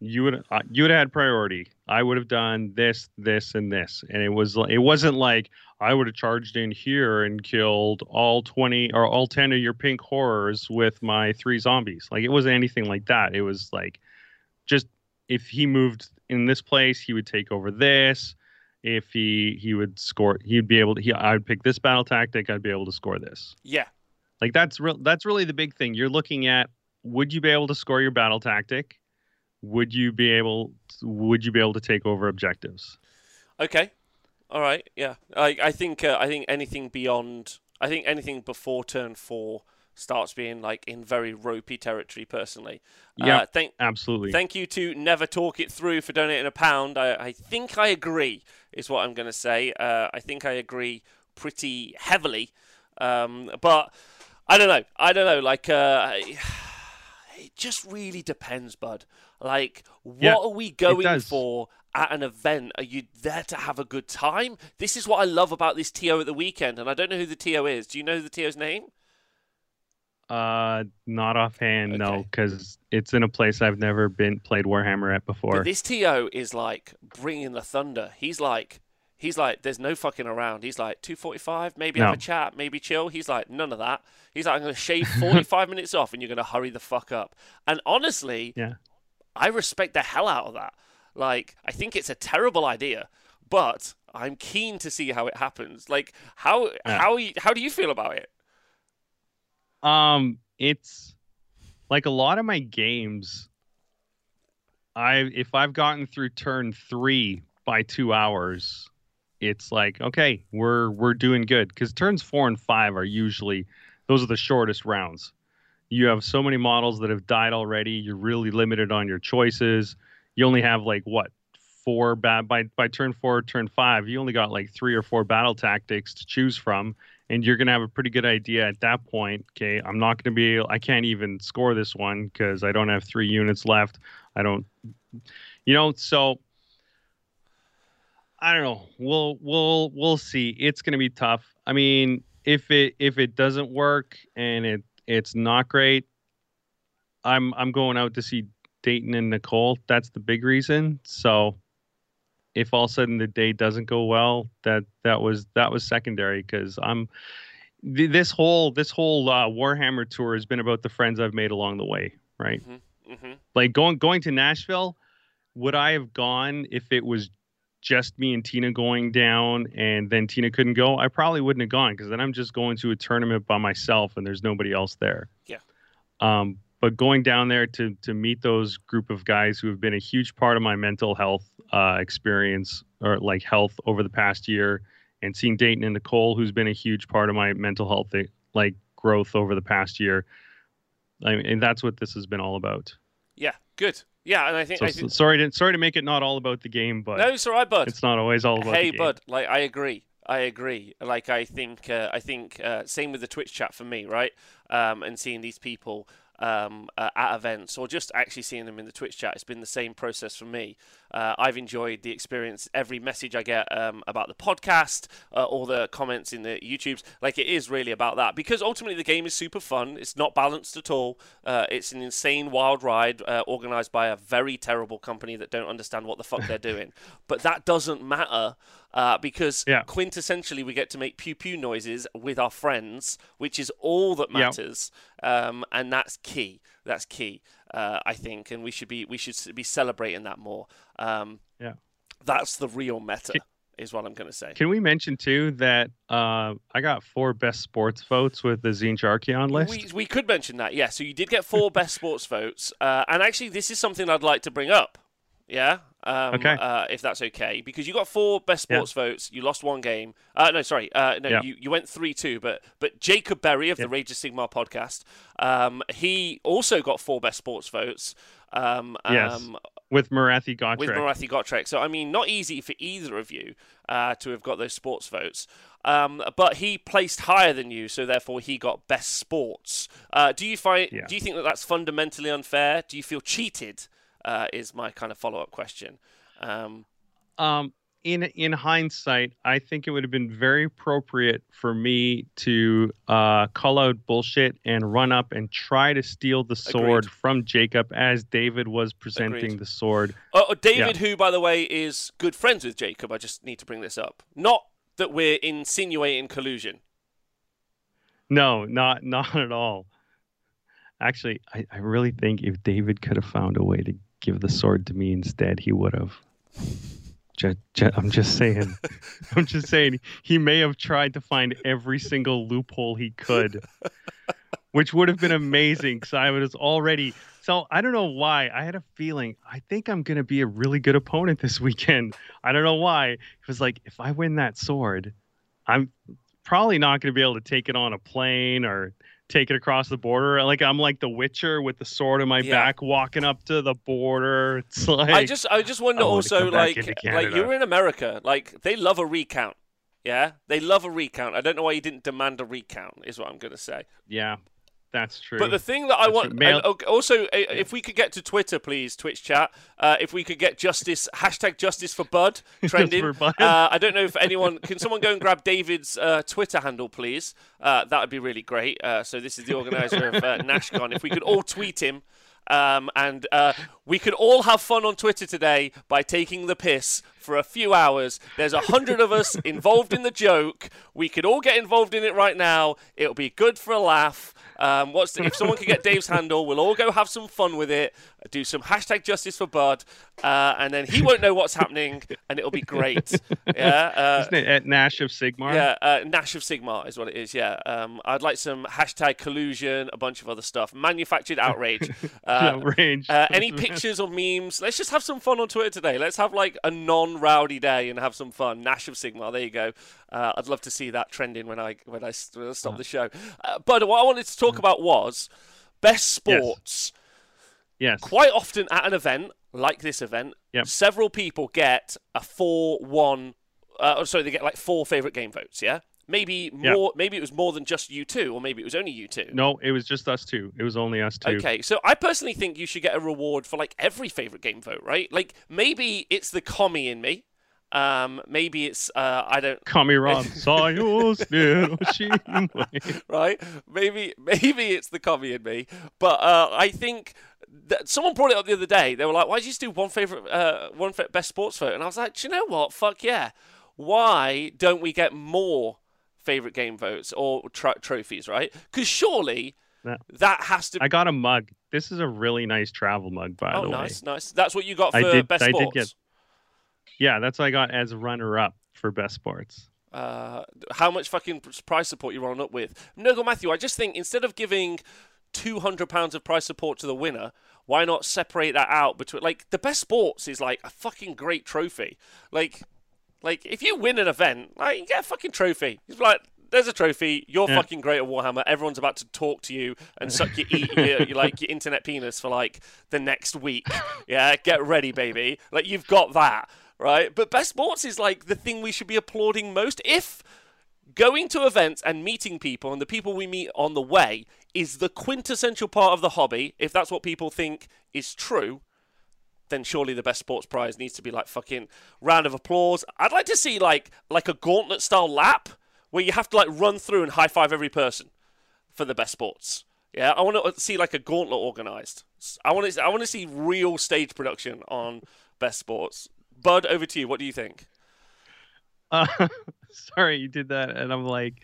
you would uh, you would have had priority. I would have done this, this, and this, and it was it wasn't like I would have charged in here and killed all twenty or all ten of your pink horrors with my three zombies. Like it wasn't anything like that. It was like just if he moved in this place, he would take over this. If he he would score, he'd be able to. He, I would pick this battle tactic. I'd be able to score this. Yeah. Like that's real. That's really the big thing. You're looking at: would you be able to score your battle tactic? Would you be able? Would you be able to take over objectives? Okay. All right. Yeah. I I think uh, I think anything beyond I think anything before turn four starts being like in very ropey territory. Personally. Yeah. Uh, thank Absolutely. Thank you to Never Talk It Through for donating a pound. I, I think I agree, is what I'm going to say. Uh, I think I agree pretty heavily. Um, but I don't know. I don't know. Like, uh, it just really depends, bud. Like, what Yeah, are we going for at an event? Are you there to have a good time? This is what I love about this TO at the weekend, and I don't know who the TO is. Do you know the TO's name? Uh, not offhand, no, because it's in a place I've never been played Warhammer at before. But this TO is like bringing the thunder. He's like, he's like, there's no fucking around. He's like, 245, maybe have No. a chat, maybe chill. He's like, none of that. He's like, I'm going to shave 45 minutes off and you're going to hurry the fuck up. And honestly, Yeah. I respect the hell out of that. Like, I think it's a terrible idea, but I'm keen to see how it happens. Like, how Yeah. how how do you feel about it? Um, it's like a lot of my games. I if I've gotten through turn three by two hours, it's like okay, we're we're doing good because turns four and five are usually those are the shortest rounds. You have so many models that have died already. You're really limited on your choices. You only have like what four bad by by turn four, turn five. You only got like three or four battle tactics to choose from and you're going to have a pretty good idea at that point okay? I'm not going to be i can't even score this one because i don't have three units left. I don't you know so i don't know. We'll we'll we'll see. It's going to be tough. I mean if it if it doesn't work and it it's not great i'm i'm going out to see dayton and nicole. That's the big reason. So if all of a sudden the day doesn't go well, that that was that was secondary because I'm th- this whole this whole uh, Warhammer tour has been about the friends I've made along the way, right? hmm Like going going to Nashville, would I have gone if it was just me and Tina going down and then Tina couldn't go? I probably wouldn't have gone because then I'm just going to a tournament by myself and there's nobody else there. Yeah. Um, but going down there to to meet those group of guys who have been a huge part of my mental health uh, experience or like health over the past year, and seeing Dayton and Nicole, who's been a huge part of my mental health like growth over the past year. I mean, and that's what this has been all about. Yeah, good. Yeah, and I think, so, I think... sorry to sorry to make it not all about the game, but no, it's all right, bud. It's not always all about. The game. Hey, bud. Like I agree. I agree. Like I think, uh, I think uh, same with the Twitch chat for me, right? Um, and seeing these people um, uh, at events or just actually seeing them in the Twitch chat. It's been the same process for me. Uh, I've enjoyed the experience. Every message I get um, about the podcast, uh, all the comments in the YouTubes, like it is really about that because ultimately the game is super fun. It's not balanced at all. Uh, it's an insane wild ride uh, organized by a very terrible company that don't understand what the fuck they're doing. But that doesn't matter uh, because yeah. quintessentially we get to make pew pew noises with our friends, which is all that matters, yeah. um, and that's key. That's key, uh, I think, and we should be we should be celebrating that more. Um, yeah, that's the real meta. Can, is what I'm going to say. Can we mention too that uh, I got four best sports votes with the Tzeentch Archaon list? We, we could mention that, yeah. So you did get four best sports votes, uh, and actually, this is something I'd like to bring up. Yeah, um, okay. Uh, if that's okay, because you got four best sports yeah. votes, you lost one game. Uh, no, sorry, uh, no, yeah. you, you went three two. But but Jacob Berry of yeah. the Rage of Sigma podcast, um, he also got four best sports votes. Um, yes. Um, with Morathi Gotrek. With Morathi Gotrek. So I mean, not easy for either of you uh, to have got those sports votes. Um, but he placed higher than you, so therefore he got best sports. Uh, do you find? Do you think that that's fundamentally unfair? Do you feel cheated? Uh, is my kind of follow up question. Um, um, in in hindsight, I think it would have been very appropriate for me to uh, call out bullshit and run up and try to steal the sword Agreed. from Jacob as David was presenting Agreed. the sword. Oh, oh David, yeah. who by the way is good friends with Jacob. I just need to bring this up. Not that we're insinuating collusion. No, not not at all. Actually, I, I really think if David could have found a way to give the sword to me instead, he would have. I'm just saying. I'm just saying. He may have tried to find every single loophole he could, which would have been amazing because I was already. So I don't know why. I had a feeling. I think I'm going to be a really good opponent this weekend. I don't know why. It was like, if I win that sword, I'm probably not going to be able to take it on a plane or take it across the border. Like I'm like the Witcher with the sword in my yeah. back, walking up to the border. It's like I just I just wonder also like like you're in America, like they love a recount. Yeah, they love a recount. I don't know why you didn't demand a recount. Is what I'm going to say. Yeah, that's true. But the thing that I That's want, Mail- also, if we could get to Twitter, please, Twitch chat. Uh, if we could get justice hashtag justice for Bud trending. for Bud. Uh, I don't know if anyone can. Someone go and grab David's uh, Twitter handle, please. Uh, that would be really great. Uh, so this is the organizer of uh, NashCon. If we could all tweet him. Um, and we could all have fun on Twitter today by taking the piss for a few hours. There's a hundred of us involved in the joke. We could all get involved in it right now. It'll be good for a laugh. Um, what's the, if someone could get Dave's handle, we'll all go have some fun with it. Do some hashtag justice for Bud, uh, and then he won't know what's happening, and it'll be great. Yeah, uh, isn't it at Nash of Sigmar? Yeah, uh, Nash of Sigmar is what it is. Yeah, um, I'd like some hashtag collusion, a bunch of other stuff, manufactured outrage, uh, outrage. Uh, any pictures or memes. Let's just have some fun on Twitter today. Let's have like a non-rowdy day and have some fun. Nash of Sigmar. There you go. Uh, I'd love to see that trending when I when I stop uh-huh. the show. but what I wanted to talk about was best sports. Yes. Yes. Quite often at an event like this event, yep. several people get a four-one. Uh, sorry, they get like four favorite game votes. Yeah. Maybe more. Maybe it was more than just you two, or maybe it was only you two. No, it was just us two. It was only us two. Okay, so I personally think you should get a reward for like every favorite game vote, right? Like maybe it's the commie in me. Um, maybe it's uh, I don't. Commie Kamiran right? Maybe maybe it's the commie in me, but uh, I think that someone brought it up the other day. They were like, "Why did you just do one favorite, uh, one best sports vote?" And I was like, "Do you know what? Fuck yeah! Why don't we get more favorite game votes or tr- trophies? Right? Because surely." That has to. I got a mug. This is a really nice travel mug, by oh, the nice, way. Oh, nice, nice. That's what you got for I did, best I sports. Did get, yeah, that's what I got as runner up for best sports. Uh, how much fucking price support you run up with? No, go Matthew. I just think instead of giving two hundred pounds of prize support to the winner. Why not separate that out between like the best sports is like a fucking great trophy. Like, like if you win an event, like you get a fucking trophy. It's like there's a trophy. You're Yeah. fucking great at Warhammer. Everyone's about to talk to you and suck your eat your, your, like your internet penis for like the next week. Yeah, get ready, baby. Like you've got that right. But best sports is like the thing we should be applauding most. If going to events and meeting people and the people we meet on the way is the quintessential part of the hobby, if that's what people think is true, then surely the best sports prize needs to be like fucking round of applause. I'd like to see like like a gauntlet style lap where you have to like run through and high five every person for the best sports. Yeah, I want to see like a gauntlet organized. I want to I want to see real stage production on best sports. Bud, over to you. What do you think? Uh, sorry, you did that, and I'm like,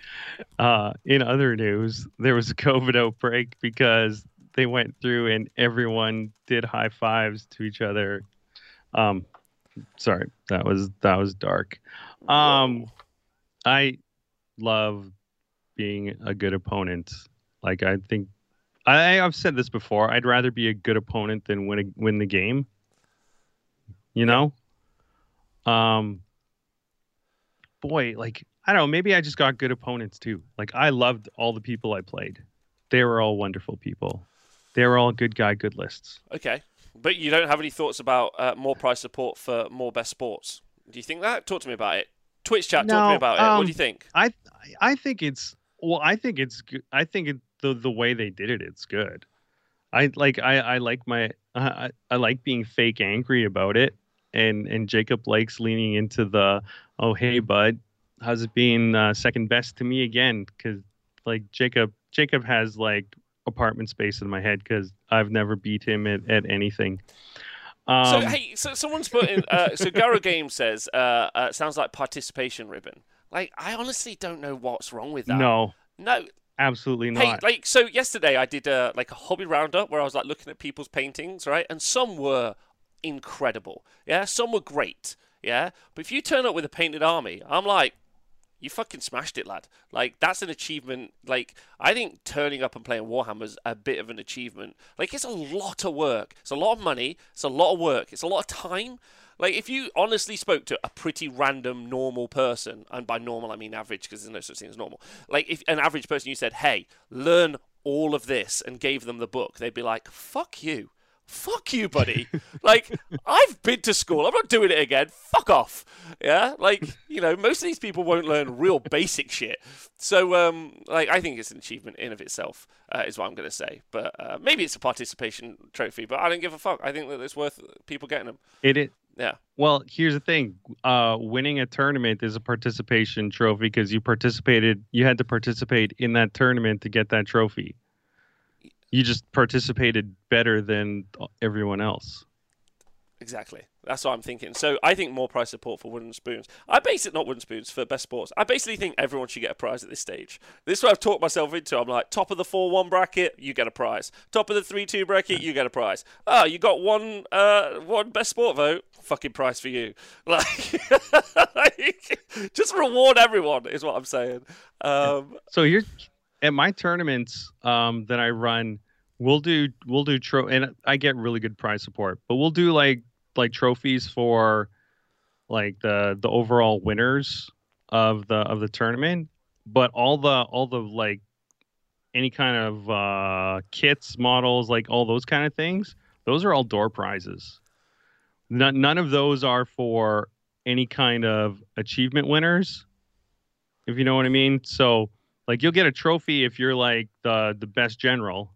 uh, in other news, there was a COVID outbreak because they went through and everyone did high fives to each other. Um, sorry, that was that was dark. Um, I love being a good opponent. Like I think I, I've said this before. I'd rather be a good opponent than win a, win the game. You know. Um, boy, like I don't know, maybe I just got good opponents too. Like I loved all the people I played. They were all wonderful people. They were all good guy, good lists. Okay, but you don't have any thoughts about uh, more prize support for more best sports. Do you think that? Talk to me about it. Twitch chat, talk to me No, about it. What um, do you think? I I think it's well, I think it's good. I think it, the the way they did it, it's good. I like I I like my I I like being fake angry about it, and and Jacob likes leaning into the oh hey bud, how's it being uh, second best to me again? Because like Jacob Jacob has like apartment space in my head because I've never beat him at, at anything. Um, so hey, so someone's put in. Uh, so Garo Game says, uh, uh, "Sounds like participation ribbon." Like I honestly don't know what's wrong with that. no, no. absolutely not. Hey, like so yesterday I did a like a hobby roundup where I was like looking at people's paintings, right? And some were incredible, yeah. Some were great, yeah. But if you turn up with a painted army, I'm like, you fucking smashed it, lad. Like that's an achievement. Like I think turning up and playing Warhammer's a bit of an achievement. Like it's a lot of work. It's a lot of money. It's a lot of work. It's a lot of time. Like if you honestly spoke to a pretty random normal person, and by normal I mean average because there's no such thing as normal. Like if an average person you said, "Hey, learn all of this," and gave them the book, they'd be like, "Fuck you." Fuck you, buddy. like, I've been to school. I'm not doing it again. Fuck off. Yeah? Like, you know, most of these people won't learn real basic shit. So, um, like, I think it's an achievement in of itself, uh, is what I'm going to say. But uh, maybe it's a participation trophy, but I don't give a fuck. I think that it's worth people getting them. it, it Yeah. Well, here's the thing. Uh, winning a tournament is a participation trophy because you participated. You had to participate in that tournament to get that trophy. You just participated better than everyone else. Exactly. That's what I'm thinking. So I think more prize support for wooden spoons. I base it not wooden spoons for best sports. I basically think everyone should get a prize at this stage. This is what I've talked myself into. I'm like, top of the four one bracket, you get a prize. Top of the three two bracket, you get a prize. Oh, you got one uh one best sport vote, fucking prize for you. Like, like, just reward everyone is what I'm saying. Um So here's at my tournaments um, that I run. We'll do we'll do tro and I get really good prize support, but we'll do like like trophies for like the the overall winners of the of the tournament. But all the all the like any kind of uh, kits, models, like all those kind of things, those are all door prizes. None, none of those are for any kind of achievement winners, if you know what I mean. So, like, you'll get a trophy if you're like the the best general,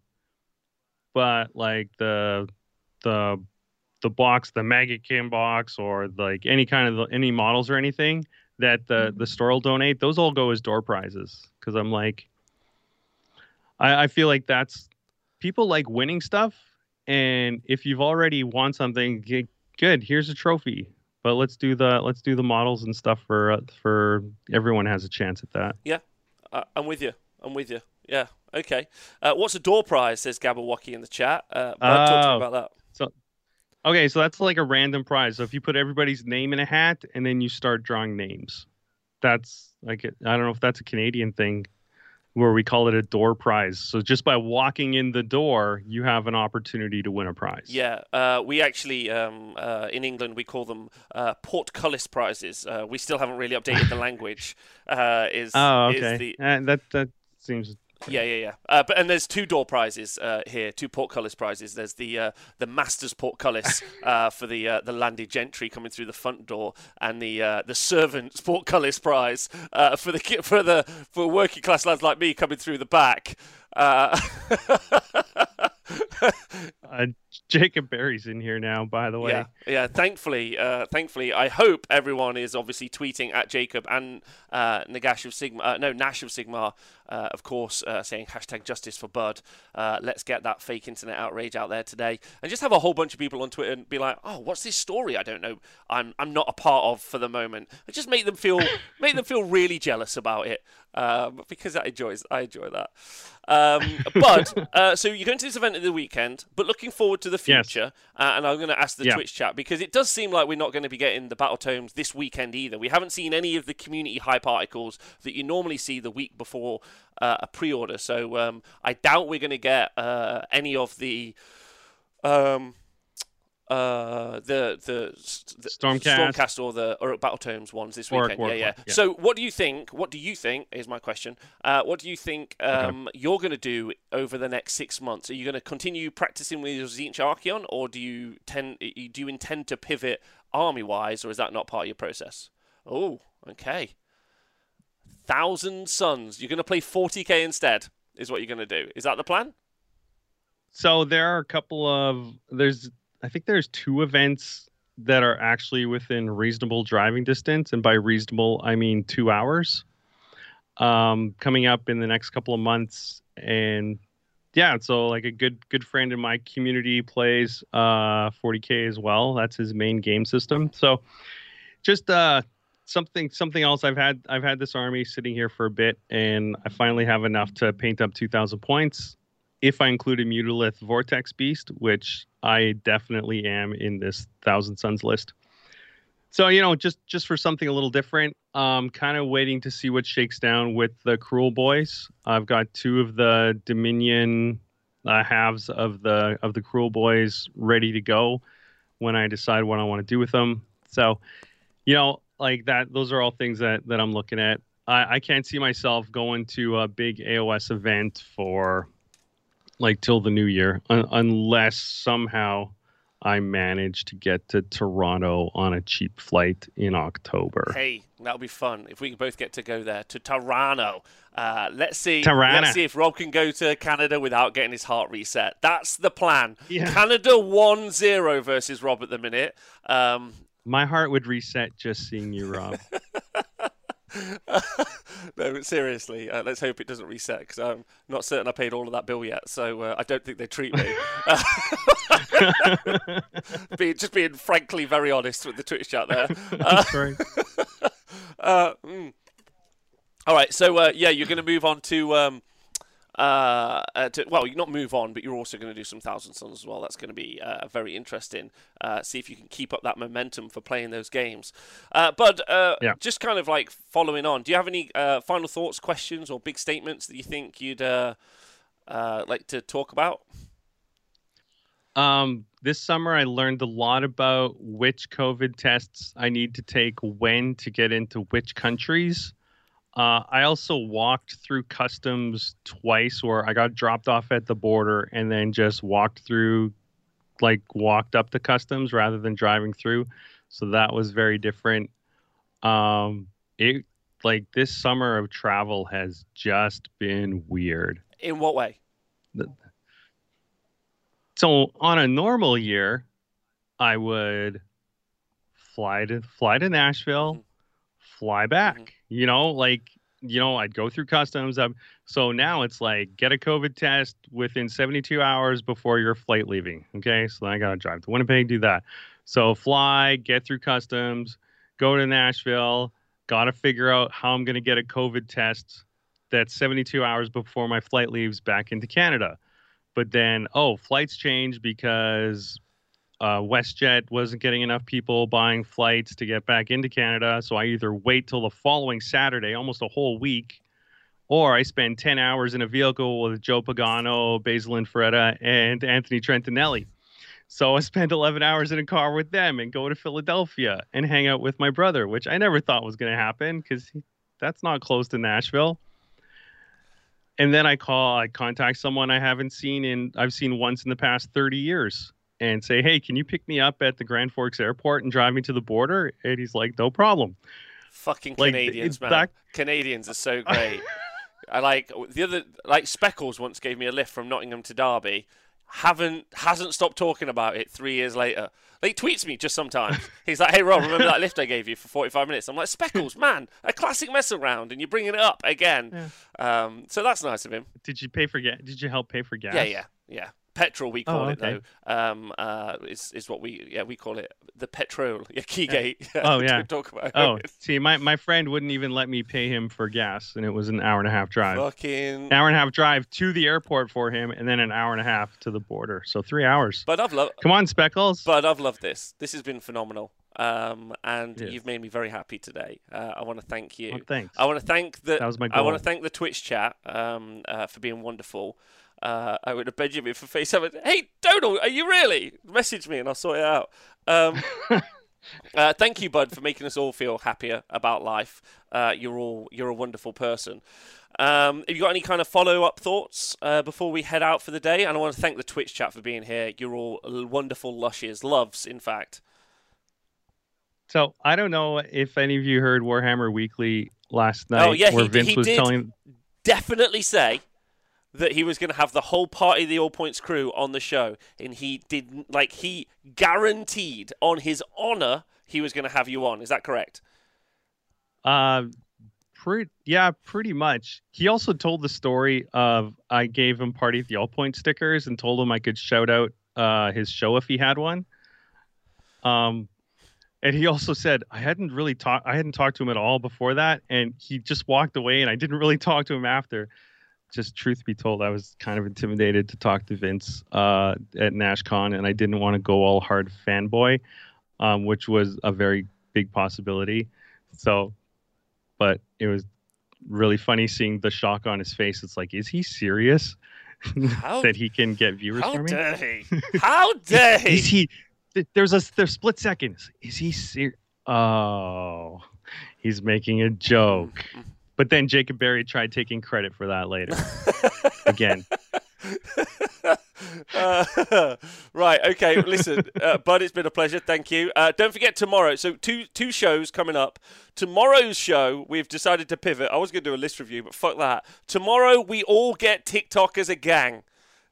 but like the the the box, the Magic box, or like any kind of any models or anything that the the store will donate, those all go as door prizes. Because I'm like, I, I feel like that's people like winning stuff, and if you've already won something, g- good. Here's a trophy. But let's do the let's do the models and stuff for uh, for everyone has a chance at that. Uh, I'm with you. I'm with you. Yeah. Okay. Uh, what's a door prize? Says Gabberwocky in the chat. Uh, Bud, talk to me Oh. about that. So, Okay, so that's like a random prize. So if you put everybody's name in a hat and then you start drawing names, that's like I don't know if that's a Canadian thing. Where we call it a door prize. So just by walking in the door, you have an opportunity to win a prize. Yeah, uh, we actually um, uh, in England we call them uh, portcullis prizes. Uh, we still haven't really updated the language. Uh, is oh okay? Is the... Uh, that that seems yeah, yeah, yeah. Uh, but and there's two door prizes uh, here, two portcullis prizes. There's the uh, the master's portcullis uh, for the uh, the landed gentry coming through the front door, and the uh, the servant's portcullis prize for the for the for working class lads like me coming through the back. uh, Jacob Berry's in here now, by the way. Yeah, yeah. Thankfully, uh, thankfully, I hope everyone is obviously tweeting at Jacob and uh, Nagash of Sigma, uh, no Nash of Sigmar, uh, of course, uh, saying hashtag Justice for Bud. Uh, let's get that fake internet outrage out there today, and just have a whole bunch of people on Twitter and be like, "Oh, what's this story? I don't know. I'm I'm not a part of for the moment." And just make them feel make them feel really jealous about it um, because I enjoy I enjoy that. Um, but uh, so you're going to this event at the weekend, but looking forward to the future. Yes. Uh, and I'm going to ask the yeah. Twitch chat because it does seem like we're not going to be getting the battle tomes this weekend either. We haven't seen any of the community hype articles that you normally see the week before uh, a pre-order. So um, I doubt we're going to get uh, any of the. Um, uh, the the, the Stormcast. Stormcast or the or Battle Tomes ones this weekend. Yeah, yeah, yeah, So, what do you think? What do you think? Is my question. Uh, what do you think um, okay. you're going to do over the next six months? Are you going to continue practicing with your Tzeentch Archaon, or do you tend do you intend to pivot army wise, or is that not part of your process? Oh, okay. Thousand Sons. You're going to play 40k instead. Is what you're going to do. Is that the plan? So there are a couple of there's I think there's two events that are actually within reasonable driving distance, and by reasonable I mean two hours. Um, coming up in the next couple of months, and yeah, so like a good good friend in my community plays uh 40k as well. That's his main game system. So just uh something something else I've had I've had this army sitting here for a bit and I finally have enough to paint up 2000 points if I include a Mutalith Vortex Beast, which I definitely am in this Thousand Sons list. So you know, just just for something a little different, um, kind of waiting to see what shakes down with the Kruleboyz. I've got two of the Dominion uh, halves of the of the Kruleboyz ready to go when I decide what I want to do with them. So, you know, like that. Those are all things that that I'm looking at. I, I can't see myself going to a big AOS event for like till the new year, un- unless somehow I manage to get to Toronto on a cheap flight in October. Hey, that'll be fun if we can both get to go there to Toronto. Uh, let's see. Let's see if Rob can go to Canada without getting his heart reset. That's the plan. Yeah. Canada 1-0 versus Rob at the minute. Um, My heart would reset just seeing you, Rob. no, seriously, uh, let's hope it doesn't reset because I'm not certain I paid all of that bill yet. So uh, I don't think they treat me. being, just being frankly very honest with the Twitch chat there. Uh, mm. All right, so uh, yeah, you're going to move on to. Um, uh, uh, to, well, you not move on, but you're also going to do some Thousand Sons as well. That's going to be uh, very interesting. Uh, see if you can keep up that momentum for playing those games. Uh, but uh, yeah. just kind of like following on, do you have any final thoughts, questions, or big statements that you think you'd like to talk about? Um, this summer, I learned a lot about which COVID tests I need to take when to get into which countries. Uh, I also walked through customs twice where I got dropped off at the border and then just walked through, like, walked up to customs rather than driving through. So that was very different. Um, it, like, this summer of travel has just been weird. In what way? So on a normal year, I would fly to fly to Nashville, mm-hmm. Fly back. Mm-hmm you know, like you know, I'd go through customs. Um, so now it's like get a COVID test within 72 hours before your flight leaving. Okay, so then I gotta drive to Winnipeg, do that. So fly, get through customs, go to Nashville. Got to figure out how I'm gonna get a COVID test that's 72 hours before my flight leaves back into Canada. But then, oh, flights change because uh, WestJet wasn't getting enough people buying flights to get back into Canada. So I either wait till the following Saturday, almost a whole week, or I spend 10 hours in a vehicle with Joe Pagano, Basil Infretta, and Anthony Trentinelli. So I spend 11 hours in a car with them and go to Philadelphia and hang out with my brother, which I never thought was going to happen because that's not close to Nashville. And then I call, I contact someone I haven't seen in, I've seen once in the past 30 years and say, hey, can you pick me up at the Grand Forks airport and drive me to the border? And he's like, no problem. Fucking Like, Canadians, man. back- Canadians are so great. I like the other like Speckles once gave me a lift from Nottingham to Derby. Haven't hasn't stopped talking about it three years later. Like, he tweets me just sometimes. He's like, "Hey Rob, remember that lift I gave you for 45 minutes?" I'm like, "Speckles, man, a classic mess around, and you're bringing it up again." Um, so that's nice of him. Did you pay for gas? Did you help pay for gas? Yeah, yeah, yeah. Petrol, we call Oh, it though. Um, uh, is is what we yeah we call it the petrol. Yeah, Keygate. Oh, yeah. Talk about Oh, it. see, my, my friend wouldn't even let me pay him for gas, and it was an hour and a half drive. fucking. An hour and a half drive to the airport for him, and then an hour and a half to the border. So three hours. But I've loved. Come on, Speckles. But I've loved this. This has been phenomenal. Um, and Yes. you've made me very happy today. Uh, I want to thank you. Well, thanks. I want to thank the. That was my goal. I want to thank the Twitch chat um, uh, for being wonderful. Uh, I went to Benjamin for FaceTime. Hey, Donald, are you really? Message me and I'll sort it out. Um, uh, thank you, Bud, for making us all feel happier about life. Uh, you're all you're a wonderful person. Um, have you got any kind of follow up thoughts uh, before we head out for the day? And I want to thank the Twitch chat for being here. You're all wonderful lushes, loves, in fact. So I don't know if any of you heard Warhammer Weekly last night, Oh, yeah, where he Vince he was did. telling. definitely say that he was going to have the whole party the All Points crew on the show, and he didn't. Like he guaranteed on his honor he was going to have you on. Is that correct? Uh, pretty, yeah, pretty much. He also told the story of I gave him party at the All Point stickers and told him I could shout out uh, his show if he had one. Um, and he also said I hadn't really talked. I hadn't talked to him at all before that, and he just walked away, and I didn't really talk to him after. Just truth be told, I was kind of intimidated to talk to Vince uh, at NashCon, and I didn't want to go all hard fanboy, um, which was a very big possibility. So, but it was really funny seeing the shock on his face. It's like, is he serious How, that he can get viewers how for me? dare he? How dare Is he? he? There's a there's split seconds. Is he serious? Oh, he's making a joke. But then Jacob Berry tried taking credit for that later. Again, Uh, right. Okay. Listen, uh, Bud, it's been a pleasure. Thank you. Uh, don't forget tomorrow. So two two shows coming up. Tomorrow's show, we've decided to pivot. I was going to do a list review, but fuck that. Tomorrow, we all get TikTok as a gang.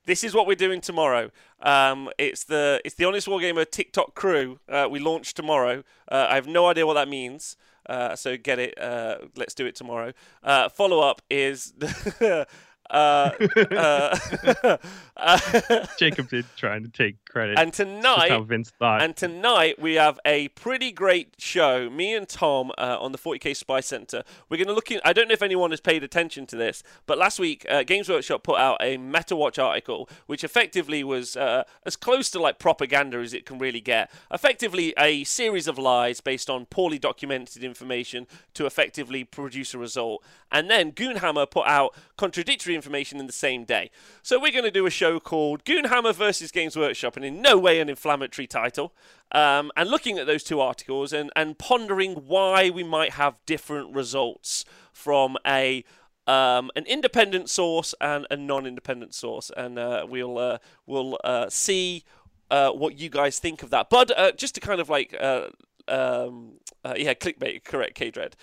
This is what we're doing tomorrow. Um, it's the it's the Honest Wargamer TikTok crew. Uh, we launch tomorrow. Uh, I have no idea what that means. Uh, so get it. Uh, let's do it tomorrow. Uh, follow up is. uh, uh, uh, Jacob did trying to take credit. and tonight, how Vince thought. and tonight we have a pretty great show. Me and Tom uh, on the 40k Spy Center. We're going to look in. I don't know if anyone has paid attention to this, but last week uh, Games Workshop put out a MetaWatch article, which effectively was uh, as close to like propaganda as it can really get. Effectively, a series of lies based on poorly documented information to effectively produce a result. And then Goonhammer put out contradictory information in the same day. So we're going to do a show called Goonhammer versus Games Workshop, and in no way an inflammatory title. Um, and looking at those two articles and, and pondering why we might have different results from a um, an independent source and a non-independent source, and uh, we'll uh, we'll uh, see uh, what you guys think of that. But uh, just to kind of like uh, um, yeah, clickbait, correct, K Dread.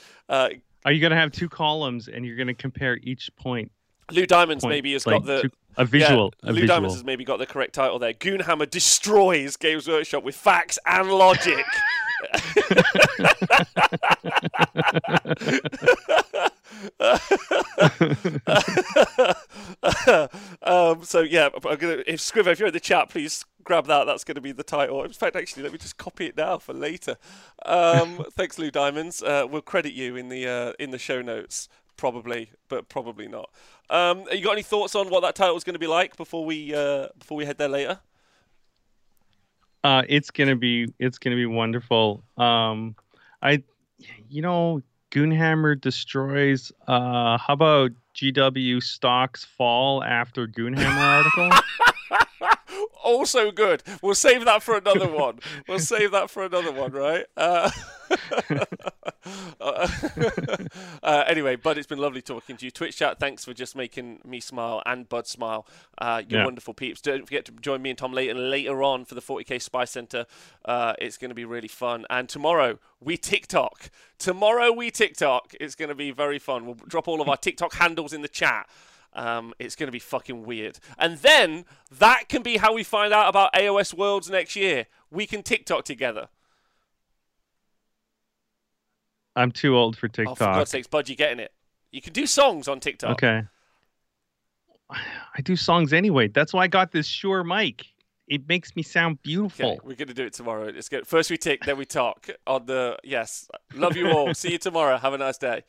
Are you going to have two columns and you're going to compare each point? Lou Diamonds point maybe has like, got the a visual. Yeah, a Lou visual. Diamonds has maybe got the correct title there. Goonhammer destroys Games Workshop with facts and logic. um, so yeah, I'm gonna. If Scrivo, if you're in the chat, please grab that. That's going to be the title. In fact, actually, let me just copy it now for later. Um, thanks, Lou Diamonds. Uh, we'll credit you in the uh, in the show notes, probably, but probably not. Um, you got any thoughts on what that title is going to be like before we uh, before we head there later? Uh, it's gonna be it's gonna be wonderful. Um, I, you know, Goonhammer destroys. Uh, how about GW stocks fall after Goonhammer article. also good. We'll save that for another one. We'll save that for another one, right? Uh, uh, anyway, Bud, it's been lovely talking to you. Twitch chat, thanks for just making me smile and Bud smile. Uh, you're Yeah. wonderful peeps. Don't forget to join me and Tom later later on for the 40k Spy Center. Uh, it's going to be really fun. And tomorrow we TikTok. Tomorrow we TikTok. It's going to be very fun. We'll drop all of our TikTok handles in the chat. Um, it's going to be fucking weird. And then that can be how we find out about AOS Worlds next year. We can TikTok together. I'm too old for Oh, TikTok. for God's sakes, Bud, you're getting it? You can do songs on TikTok. Okay. I do songs anyway. That's why I got this Shure mic. It makes me sound beautiful. Okay, we're going to do it tomorrow. Let's get first we tick, then we talk on the yes. Love you all. See you tomorrow. Have a nice day.